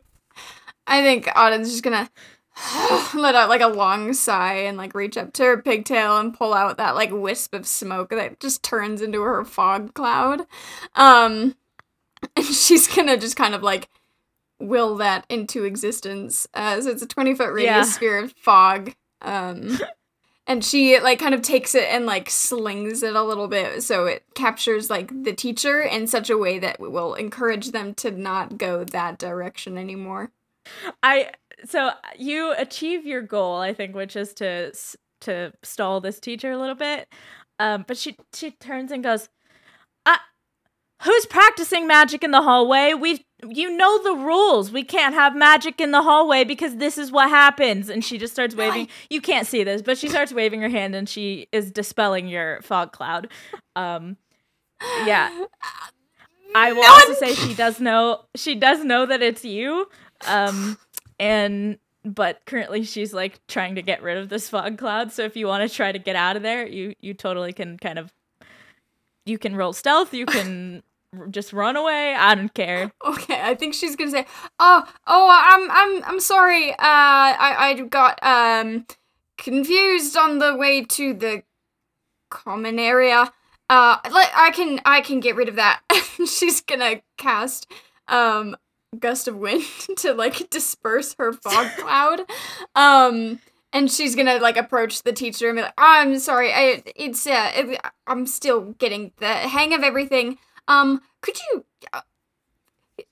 I think Oddyn's just gonna let out like a long sigh and like reach up to her pigtail and pull out that like wisp of smoke that just turns into her fog cloud. Um and she's gonna just kind of like will that into existence. Uh so it's a 20 foot radius Yeah. sphere of fog. Um and she like kind of takes it and like slings it a little bit so it captures like the teacher in such a way that will encourage them to not go that direction anymore. I so you achieve your goal, I think, which is to to stall this teacher a little bit. Um, but she she turns and goes, uh, "Who's practicing magic in the hallway? We you know the rules. We can't have magic in the hallway because this is what happens." And she just starts waving. You can't see this, but she starts waving her hand and she is dispelling your fog cloud. Um, yeah. I will also say she does know she does know that it's you. Um and but currently she's like trying to get rid of this fog cloud. So if you want to try to get out of there, you you totally can kind of you can roll stealth, you can just run away. I don't care. Okay, I think she's gonna say, "Oh, oh, I'm, I'm, I'm sorry. Uh, I, I got um confused on the way to the common area. Uh, like I can, I can get rid of that." she's gonna cast um gust of wind to like disperse her fog cloud. Um. And she's gonna like approach the teacher and be like, "I'm sorry, I it's uh, it, I'm still getting the hang of everything. Um, could you uh,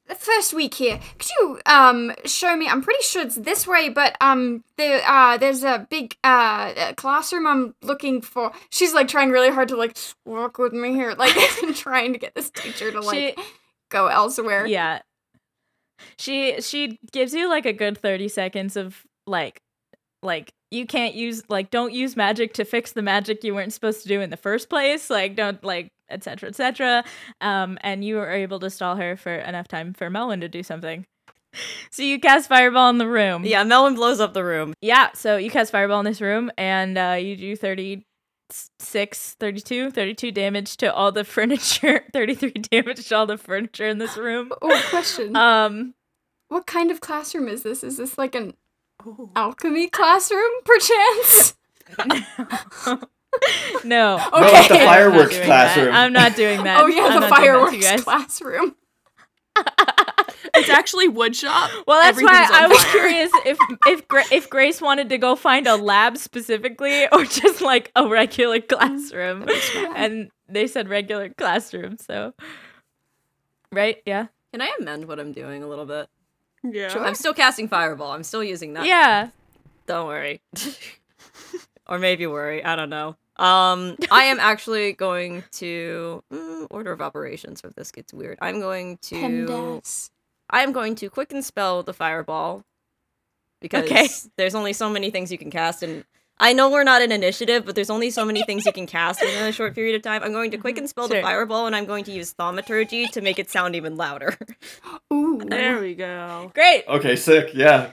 the first week here. Could you um show me? I'm pretty sure it's this way, but um there uh there's a big uh uh, classroom I'm looking for. She's like trying really hard to like walk with me here, like trying to get this teacher to like She go elsewhere. yeah. She she gives you like a good 30 seconds of like like you can't use like don't use magic to fix the magic you weren't supposed to do in the first place like don't like etc etc um and you were able to stall her for enough time for melwyn to do something. So you cast fireball in the room. Yeah, Melwyn blows up the room. yeah so you cast fireball in this room and uh you do 36 32 32 damage to all the furniture 33 damage to all the furniture in this room Oh, question. um what kind of classroom is this? Is this like an Oh. alchemy classroom, perchance? no No, Okay. it's the I'm not fireworks that. classroom. I'm not doing that. oh yeah, I'm the not that fireworks classroom. It's actually woodshop. Well, that's why I was fire. curious if if Gra- if Grace wanted to go find a lab specifically or just like a regular classroom, and they said regular classroom. So, right? Yeah. Can I amend what I'm doing a little bit? Yeah. Sure. I'm still casting fireball. I'm still using that. Yeah. Don't worry. or maybe worry. I don't know. Um, I am actually going to mm, order of operations. If this gets weird, I'm going to. Pendas. I am going to quicken spell the fireball because Okay. there's only so many things you can cast, and I know we're not an initiative, but there's only so many things you can cast within a short period of time. I'm going to quicken spell the fireball, and I'm going to use thaumaturgy to make it sound even louder. Ooh. There we go. Great. Okay, sick. Yeah.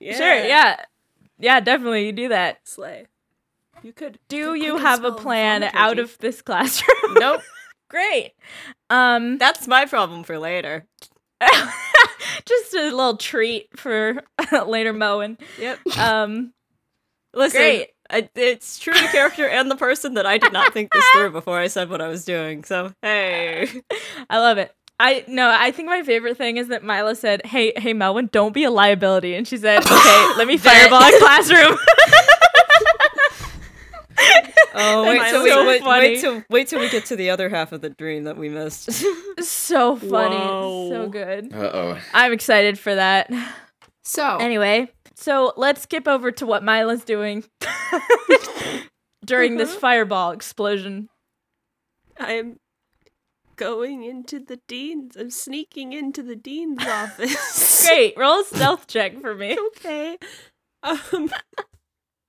Yeah. Sure. Yeah. Yeah. Definitely. You do that. Slay. You could. Do could you have a plan out of this classroom? nope, Great. Um. that's my problem for later. just a little treat for later Moen. Yep. Um. Listen, Great. I, it's true to character and the person that I did not think this through before I said what I was doing. So hey, I love it. I no, I think my favorite thing is that Myla said, "Hey, hey, Melwyn, don't be a liability," and she said, "Okay, let me fireball a classroom." Oh wait That's till we wait, funny. wait till wait till we get to the other half of the dream that we missed. so funny, Whoa. so good. Uh oh. I'm excited for that. So Anyway, so let's skip over to what Myla's doing during this fireball explosion. I'm going into the dean's. I'm sneaking into the dean's office. Great, roll a stealth check for me. okay. Um,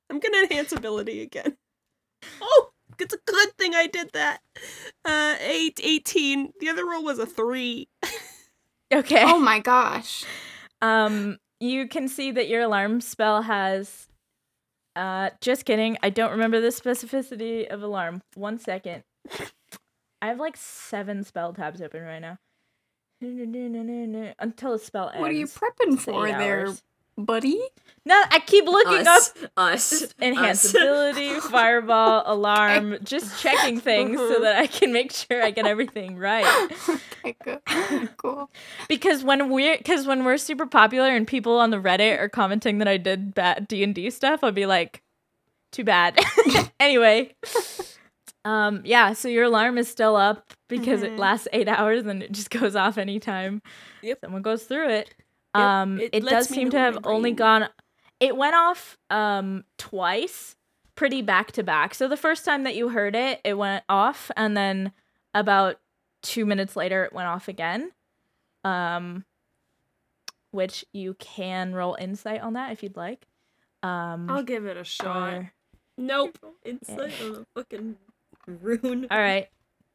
I'm gonna enhance ability again. Oh, it's a good thing I did that. Uh, eight, 18. The other roll was a three. Okay. Oh my gosh. Um, you can see that your alarm spell has. Uh, just kidding. I don't remember the specificity of alarm. One second. I have like seven spell tabs open right now. Until the spell ends. What are you prepping for there, hours. Buddy? No, I keep looking up us, enhance us. ability, fireball, alarm, just checking things so that I can make sure I get everything right. Okay, good. cool. Because when we're because when we're super popular and people on the Reddit are commenting that I did bad D and D stuff, I'll be like, too bad. anyway, um, yeah. So your alarm is still up because it Mhm. lasts eight hours and it just goes off anytime Yep. someone goes through it. Yep, Um, it it, does seem to have only brain. gone. It went off um twice, pretty back to back. So the first time that you heard it, it went off, and then about two minutes later, it went off again. Um, which you can roll insight on that if you'd like. Um, I'll give it a shot. or- Nope, it's Yeah. like a fucking rune. all right,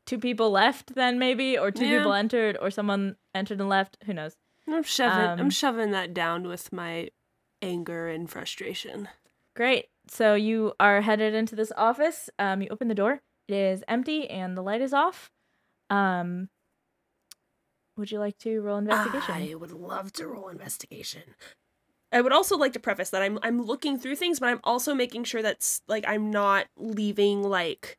two people left then maybe, or two Yeah. people entered, or someone entered and left. Who knows? I'm shoving. Um, I'm shoving that down with my anger and frustration. Great. So you are headed into this office. Um, you open the door. It is empty and the light is off. Um, would you like to roll investigation? I would love to roll investigation. I would also like to preface that I'm I'm looking through things, but I'm also making sure that's like I'm not leaving like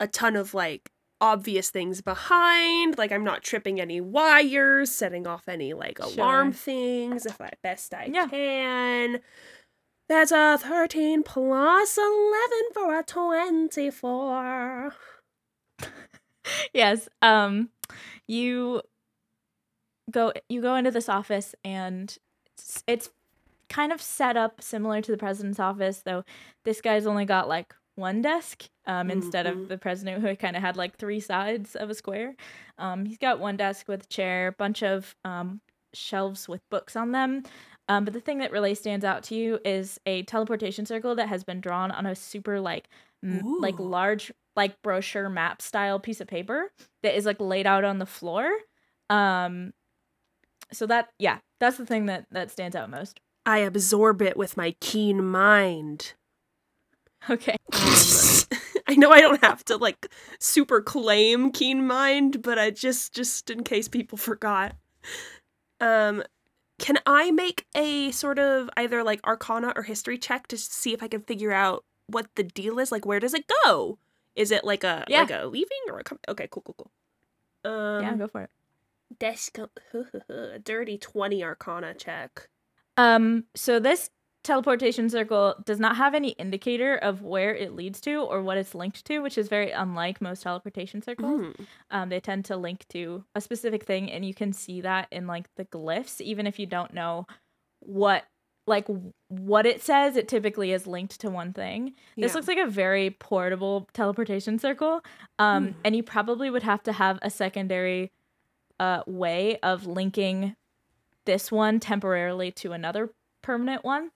a ton of like obvious things behind. Like I'm not tripping any wires, setting off any like alarm Sure. things if I best I Yeah. can. That's a 13 plus 11 for a 24. yes. Um, you go you go into this office and it's, it's kind of set up similar to the president's office, though this guy's only got like one desk um, instead Mhm. of the president who kind of had like three sides of a square. Um, he's got one desk with a chair, bunch of um, shelves with books on them. Um, but the thing that really stands out to you is a teleportation circle that has been drawn on a super like m- like large like brochure map style piece of paper that is like laid out on the floor. Um, so that yeah, that's the thing that that stands out most. I absorb it with my keen mind. Okay. Um, I know I don't have to like super claim keen mind, but I just just in case people forgot. Um can I make a sort of either like arcana or history check to see if I can figure out what the deal is? Like where does it go? Is it like a Yeah. like a leaving or a com- Okay, cool, cool, cool. Um yeah, go for it. desk a dirty 20 arcana check. Um, so this teleportation circle does not have any indicator of where it leads to or what it's linked to, which is very unlike most teleportation circles. Mm. Um, they tend to link to a specific thing, and you can see that in like the glyphs, even if you don't know what like what it says. It typically is linked to one thing. This Yeah. looks like a very portable teleportation circle, um, Hmm. and you probably would have to have a secondary uh, way of linking this one temporarily to another permanent one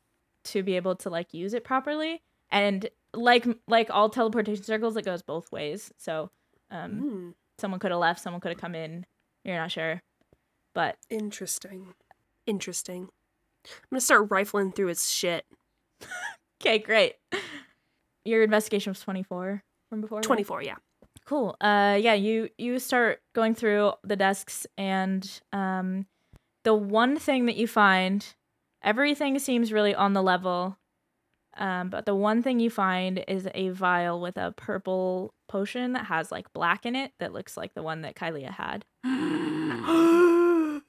to be able to like use it properly. And like like all teleportation circles, it goes both ways. So um, Mm. someone could have left, someone could have come in. You're not sure, but Interesting. Interesting. I'm gonna start rifling through his shit. okay, great. Your investigation was 24 from before. right? 24, yeah. Cool. Uh yeah, you you start going through the desks and um the one thing that you find everything seems really on the level. Um but the one thing you find is a vial with a purple potion that has like black in it that looks like the one that Kylia had. I'm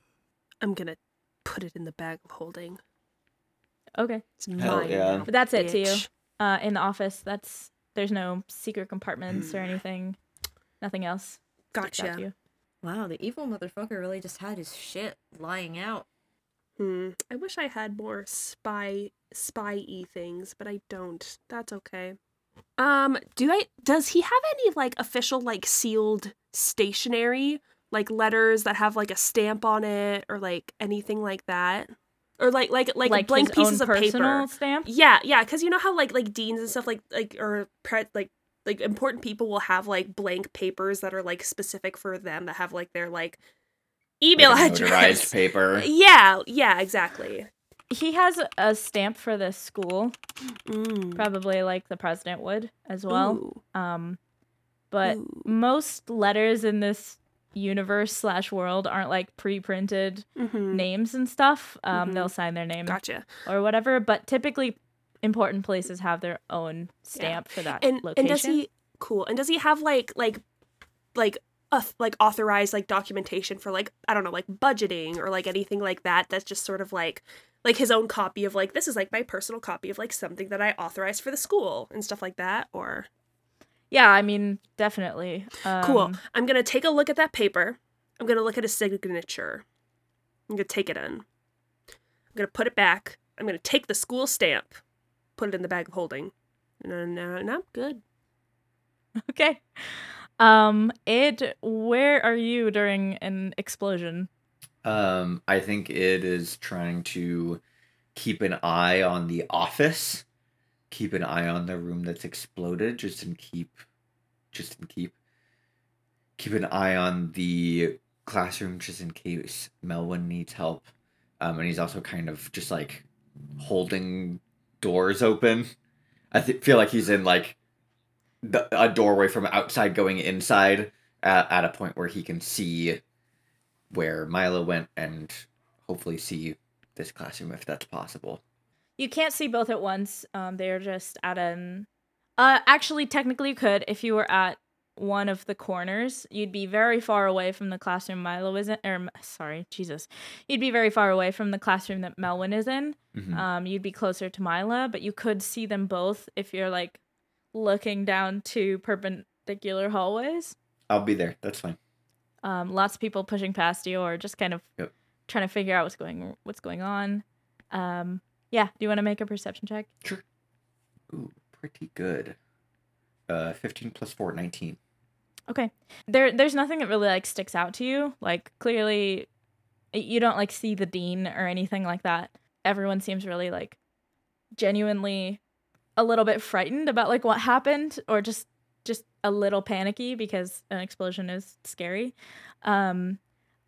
gonna put it in the bag of holding. Okay. It's Hell mine. yeah. now, But that's it to you. Uh in the office, that's there's no secret compartments or anything. Nothing else. sticks out to Gotcha. you. Wow, the evil motherfucker really just had his shit lying out. Hmm. I wish I had more spy spy y things, but I don't. That's okay. Um, do I does he have any like official like sealed stationery? Like letters that have like a stamp on it or like anything like that? Or like like like, blank his pieces of paper. stamp. Yeah, yeah, because you know how like like deans and stuff like like or pre- like like important people will have like blank papers that are like specific for them that have like their like email Like a address. notarized paper. Yeah, yeah, exactly. He has a stamp for the school, Mm. probably like the president would as well. Ooh, Um, but ooh. most letters in this universe slash world aren't like pre-printed Mhm. names and stuff. Um, Mhm. they'll sign their name Gotcha. or whatever. But typically, important places have their own stamp for that And location. and does he cool? And does he have like like like uh, like authorized like documentation for like I don't know like budgeting or like anything like that? That's just sort of like like his own copy of like this is like my personal copy of like something that I authorized for the school and stuff like that. Or Yeah, I mean, definitely. Um, cool. I'm gonna take a look at that paper. I'm gonna look at his signature. I'm gonna take it in. I'm gonna put it back. I'm gonna take the school stamp, put it in the bag of holding. And no, no, no, good. Okay. Um, Id, where are you during an explosion? Um, I think it is trying to keep an eye on the office, keep an eye on the room that's exploded, just in keep, just in keep, keep an eye on the classroom, just in case Melwyn needs help. Um, and he's also kind of just like holding doors open. I th- feel like he's in like the, a doorway from outside going inside at, at a point where he can see where Myla went and hopefully see this classroom if that's possible. You can't see both at once. Um, they're just at an. Uh, actually, technically, you could if you were at one of the corners. You'd be very far away from the classroom Myla is in. Or sorry, Jesus, you'd be very far away from the classroom that Melwyn is in. Mhm. Um, you'd be closer to Myla, but you could see them both if you're like looking down two perpendicular hallways. I'll be there. That's fine. um, lots of people pushing past you or just kind of Yep. trying to figure out what's going what's going on. Um, yeah, do you want to make a perception check? Sure. Ooh, pretty good. Uh, 15 plus 4, 19. Okay. There there's nothing that really like sticks out to you. Like clearly you don't like see the dean or anything like that. everyone seems really like genuinely a little bit frightened about like what happened or just just a little panicky because an explosion is scary. Um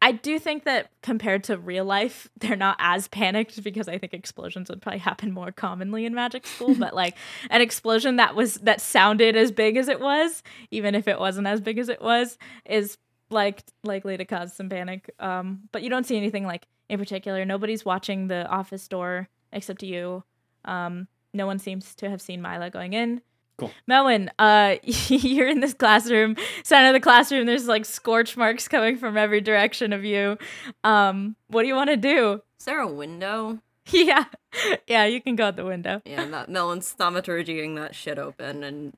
I do think that compared to real life, they're not as panicked because I think explosions would probably happen more commonly in magic school. but like an explosion that was that sounded as big as it was, even if it wasn't as big as it was, is like likely to cause some panic. Um, but you don't see anything like in particular. Nobody's watching the office door except you. Um, no one seems to have seen Myla going in. Cool. Melwyn, uh, you're in this classroom. Center of the classroom. There's like scorch marks coming from every direction of you. Um, what do you want to do? Is there a window? yeah, yeah, you can go out the window. Yeah, that Melwyn's thaumaturgying that shit open and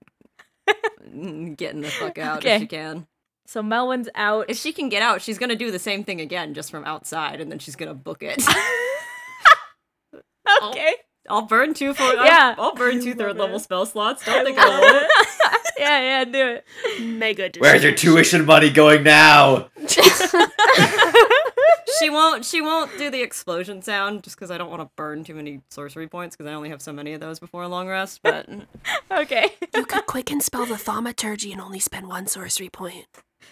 getting the fuck out Okay. if she can. So Melwyn's out. If she can get out, she's gonna do the same thing again, just from outside, and then she's gonna book it. okay. I'll burn two for Yeah. I'll, I'll burn two love third level spell slots. Don't think I I love yeah, yeah, do it. Mega. Where's your tuition money going now? she won't. She won't do the explosion sound just because I don't want to burn too many sorcery points because I only have so many of those before a long rest. But Okay. You could quicken spell the thaumaturgy and only spend one sorcery point.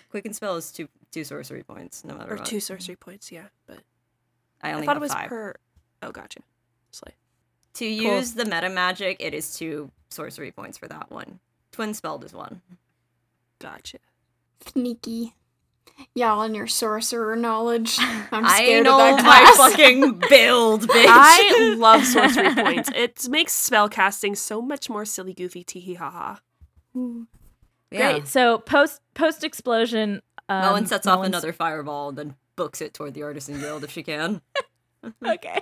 quicken spell is two two sorcery points no matter Or what. two sorcery points, yeah. But I I, only thought have it was five. per. Oh, gotcha. Slay. To use the meta magic, it is two sorcery points for that one. Twin spelled is one. Gotcha. Sneaky. Y'all and your sorcerer knowledge. I'm I scared know of that my fucking build, bitch. I love sorcery points. It makes spell casting so much more silly, goofy, tee hee ha ha. yeah. Great. So post post explosion, um, Melwyn sets off another fireball and then books it toward the artisan guild if she can. Okay.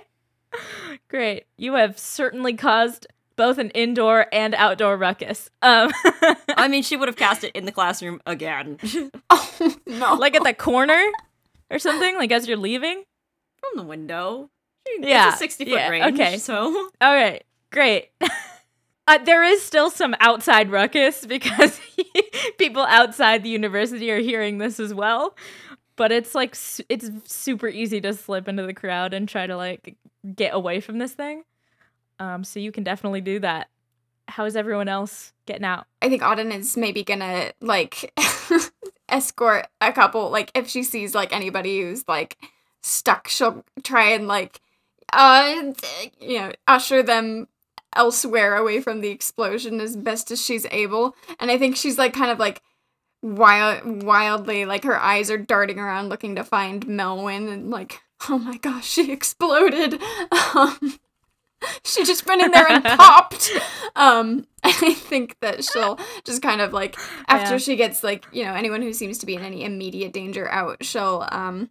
Great. You have certainly caused both an indoor and outdoor ruckus. Um, I mean, she would have cast it in the classroom again. Oh no. like at the corner or something, like as you're leaving. From the window. She- Yeah, It's a 60 foot yeah, range. okay. So All right. Great. Uh, there is still some outside ruckus because people outside the university are hearing this as well. But it's like su- it's super easy to slip into the crowd and try to like get away from this thing. Um, so you can definitely do that. How is everyone else getting out? I think Oddyn is maybe gonna like escort a couple. Like if she sees like anybody who's like stuck, she'll try and like uh you know usher them elsewhere away from the explosion as best as she's able. And I think she's like kind of like wild wildly like her eyes are darting around looking to find Melwyn and like oh my gosh she exploded um she just went in there and popped um i think that she'll just kind of like after Yeah. she gets like you know anyone who seems to be in any immediate danger out she'll um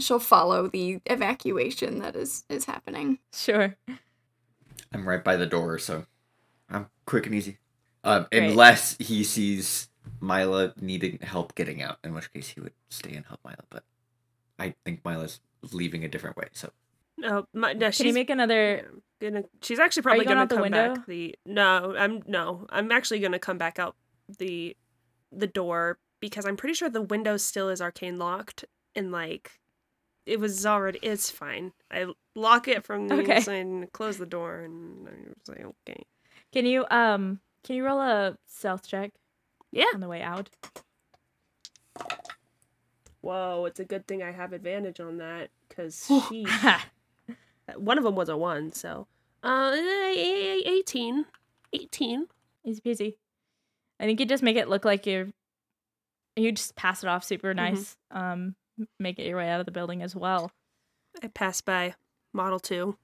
she'll follow the evacuation that is is happening Sure. I'm right by the door, so I'm quick and easy. Um, Great. unless he sees Myla needing help getting out, in which case he would stay and help Myla. But I think Myla's leaving a different way, so No, my, no Can she's you make another? gonna. She's actually probably going gonna out the come window? back the. No, I'm no. I'm actually gonna come back out the, the door because I'm pretty sure the window still is arcane locked and like, it was already. It's fine. I lock it from the Okay. inside and close the door and I was like, okay. Can you um? Can you roll a stealth check? Yeah. On the way out. Whoa, it's a good thing I have advantage on that because she. one of them was a one, so. Uh, eh, 18. 18. Easy peasy. I think you just make it look like you're. You just pass it off super Mm-hmm. nice. Um, make it your way out of the building as well. I pass by Model 2.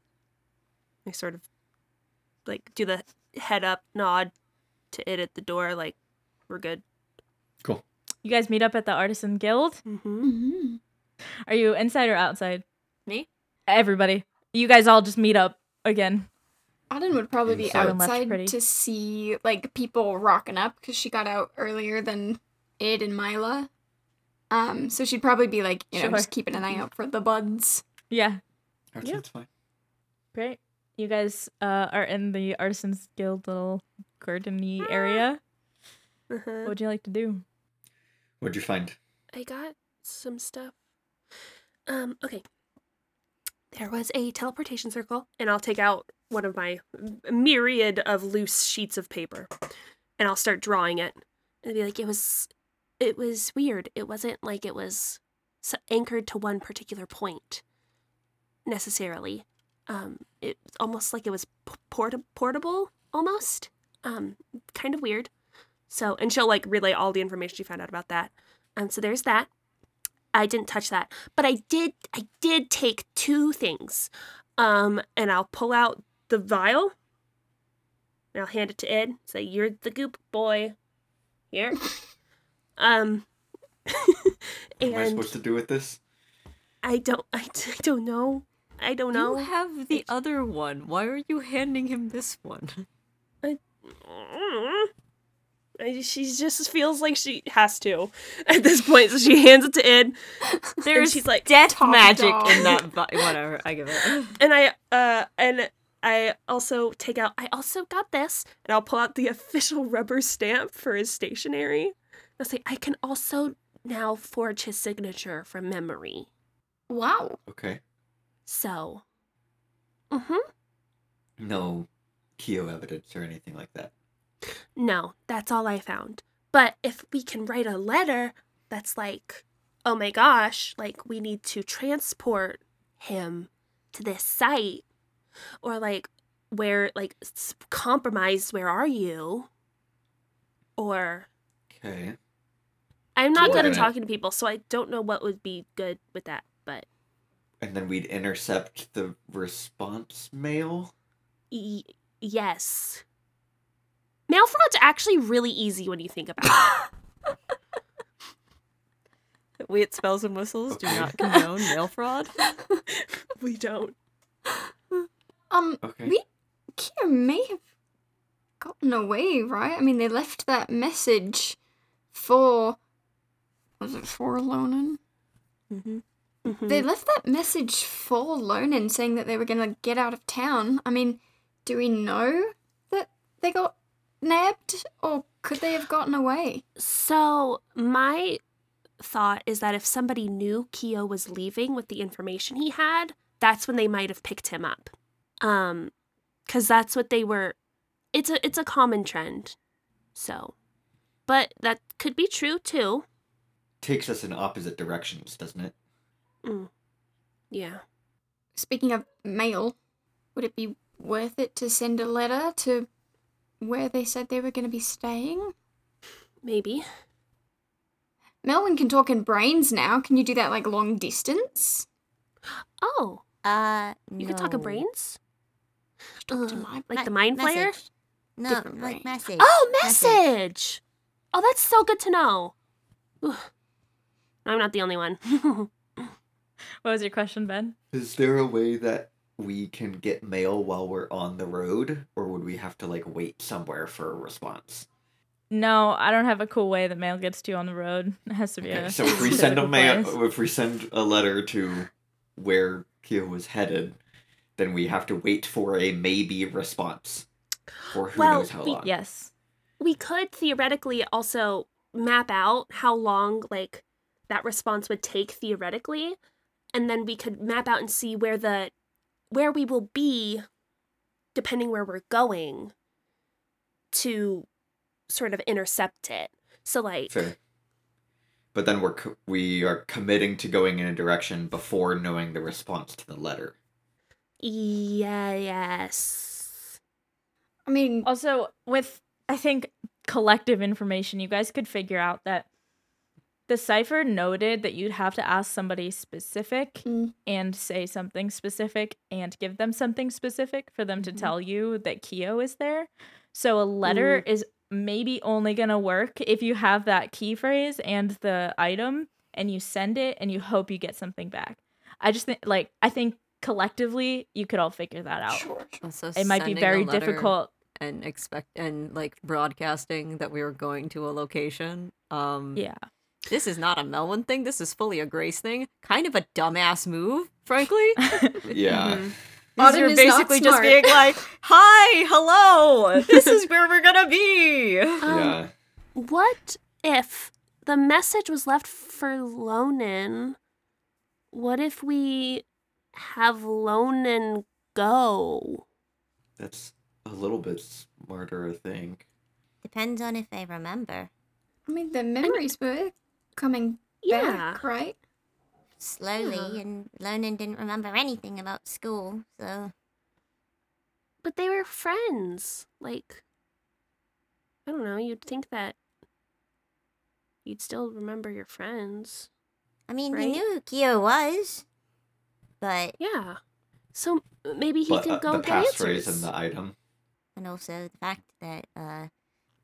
I sort of like do the head up nod to it at the door, like, we're good. cool. You guys meet up at the Artisan Guild. Mm-hmm. mm-hmm. Are you inside or outside? Me? Everybody. You guys all just meet up again. Oddyn would probably be Inside. Outside to see like people rocking up because she got out earlier than Id and Myla. Um, so she'd probably be like, you know, Sure. just keeping an eye out for the buds. Yeah. That's, Yeah. that's fine. Great. You guys uh, are in the Artisans Guild little gardeny area. What Uh-huh. would you like to do? What'd you find? I got some stuff. Um, okay. there was a teleportation circle, and I'll take out one of my myriad of loose sheets of paper, and I'll start drawing it, and be like, it was, it was weird. It wasn't like it was s- anchored to one particular point, necessarily. Um, it's almost like it was p- port- portable, almost. Um, kind of weird. So, and she'll like relay all the information she found out about that. Um, so there's that. I didn't touch that, but I did. I did take two things. Um, and I'll pull out the vial. And I'll hand it to Id. Say, "You're the goop boy." Here. um. What am I supposed to do with this? I don't. I don't know. I don't know. You have the other one. Why are you handing him this one? I- She just feels like she has to at this point, so she hands it to Id, There's she's like, death magic dog." in that. Vi- whatever. I give it. and I uh and I also take out. I also got this, and I'll pull out the official rubber stamp for his stationery. I'll say I can also now forge his signature from memory. Wow. Okay. So, mm-hmm. No Keo evidence or anything like that. No, that's all I found. But if we can write a letter that's like, oh my gosh, like we need to transport him to this site, or like, where, like, compromise, where are you? Or, Okay. I'm not good at talking to people, so I don't know what would be good with that, but And then we'd intercept the response mail. y- yes. Mail fraud's actually really easy when you think about it. We at Spells and Whistles do not condone mail fraud. we don't. Um, Okay. we Kia may have gotten away, right? I mean, they left that message for was it for Lonan? Mm-hmm. Mhm. They left that message for Lonan saying that they were gonna get out of town. I mean, do we know that they got nabbed, or could they have gotten away? So my thought is that if somebody knew Keo was leaving with the information he had, that's when they might have picked him up. Um cuz that's what they were it's a it's a common trend. So but that could be true too. Takes us in opposite directions, doesn't it? Mm. Yeah. Speaking of mail, would it be worth it to send a letter to where they said they were gonna be staying? Maybe. Melwyn can talk in brains now. Can you do that like long distance? Oh, Uh, you could talk in brains? Talk to my like the mind flayer? message. No, Different like brain. message. Oh, Message. message. Oh, that's so good to know. Ugh. I'm not the only one. What was your question, Ben? Is there a way that we can get mail while we're on the road, or would we have to like wait somewhere for a response? No, I don't have a cool way that mail gets to you on the road. It has to be Okay, a so if we send a mail, place. if we send a letter to where Kyo was headed, then we have to wait for a maybe response for who Well, knows how we- long. Yes. we could theoretically also map out how long like that response would take theoretically and then we could map out and see where the where we will be depending where we're going to sort of intercept it so like Fair. But then we're co- we are committing to going in a direction before knowing the response to the letter. yeah yes I mean, Also, with I think collective information, you guys could figure out that the cipher noted that you'd have to ask somebody specific Mm. and say something specific and give them something specific for them to tell you that Keo is there. So a letter is maybe only gonna work if you have that key phrase and the item and you send it and you hope you get something back. I just think like I think collectively you could all figure that out. sure. Also, It might be very difficult. and expect and like broadcasting that we were going to a location. Um, Yeah. This is not a Melwyn thing. This is fully a Grace thing. Kind of a dumbass move, frankly. Yeah. Because Oddyn you're is not basically just being like, "Hi, hello, this is where we're gonna be." um, yeah. what if the message was left for lonan what if we have Lonan go? That's a little bit smarter, I think. Depends on if I remember. I mean, the memories were coming Yeah. back, right? Slowly, Yeah. and Lonan didn't remember anything about school, so But they were friends. Like, I don't know. You'd think that you'd still remember your friends. I mean, Right? he knew who Kyo was, but Yeah. So maybe he but can uh, go the get passphrase answers. and the item. and also the fact that uh,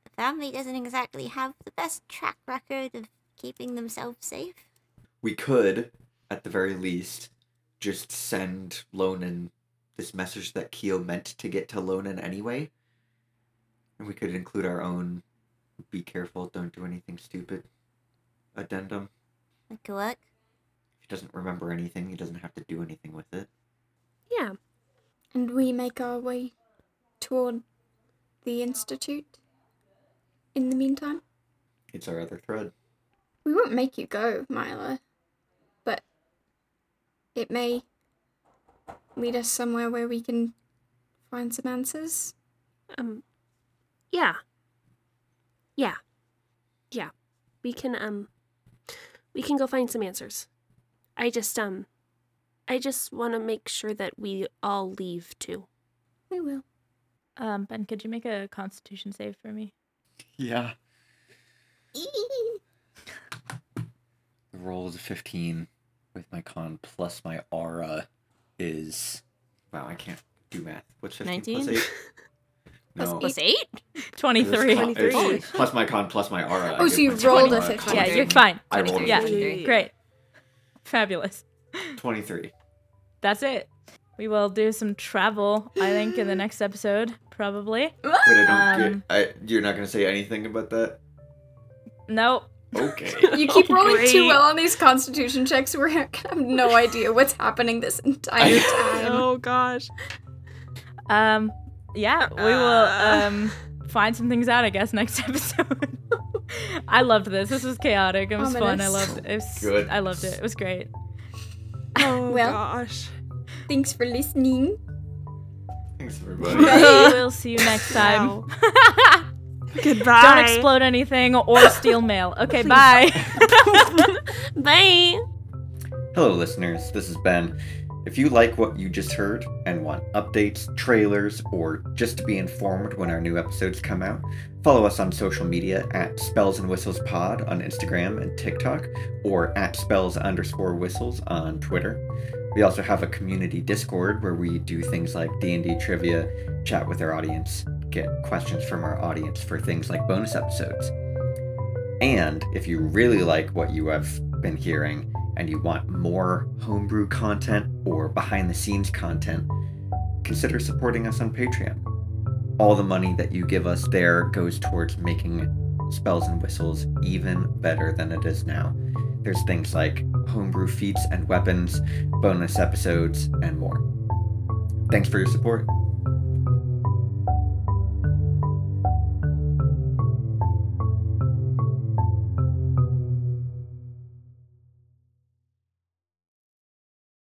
the family doesn't exactly have the best track record of keeping themselves safe. We could, at the very least, just send Lonan this message that Kyo meant to get to Lonan anyway. And we could include our own be careful, don't do anything stupid addendum. That could work. If he doesn't remember anything, he doesn't have to do anything with it. yeah. And we make our way toward the institute. In the meantime, It's our other thread. We won't make you go, Myla, but it may lead us somewhere where we can find some answers. Um. Yeah. Yeah. Yeah. We can um. We can go find some answers. I just um. I just want to make sure that we all leave too. We will. Um, Ben, could you make a Constitution save for me? Yeah. The roll is a 15 with my con plus my aura is. Wow, I can't do math. What's 15 plus 19? 8? No. Plus eight? It's Twenty-three. con- it's 23. plus my con plus my aura. Oh, get so you rolled a uh, 15. Yeah, you're fine. I rolled a Yeah, 15. great, fabulous. 23. That's it. We will do some travel. I think in the next episode, probably. Wait, I don't Um, get. I, you're not gonna say anything about that? Nope. Okay. You keep rolling too well on these constitution checks. We're gonna have no idea what's happening this entire time. Oh gosh. Um, yeah, we will Uh. um find some things out. I guess next episode. I loved this. This was chaotic. It was fun. I loved it. it was, Good. I loved it. It was great. Oh Well. gosh. Thanks for listening. Thanks, everybody. we'll see you next time. Goodbye. Don't explode anything or steal mail. Okay, bye. Bye. Hello, listeners. This is Ben. If you like what you just heard and want updates, trailers, or just to be informed when our new episodes come out, follow us on social media at Spells and Whistles Pod on Instagram and TikTok, or at Spells underscore Whistles on Twitter. We also have a community Discord where we do things like D&D trivia, chat with our audience, get questions from our audience for things like bonus episodes. And if you really like what you have been hearing and you want more homebrew content or behind the scenes content, consider supporting us on Patreon. All the money that you give us there goes towards making Spells and Whistles even better than it is now. There's things like homebrew feats and weapons, bonus episodes, and more. Thanks for your support.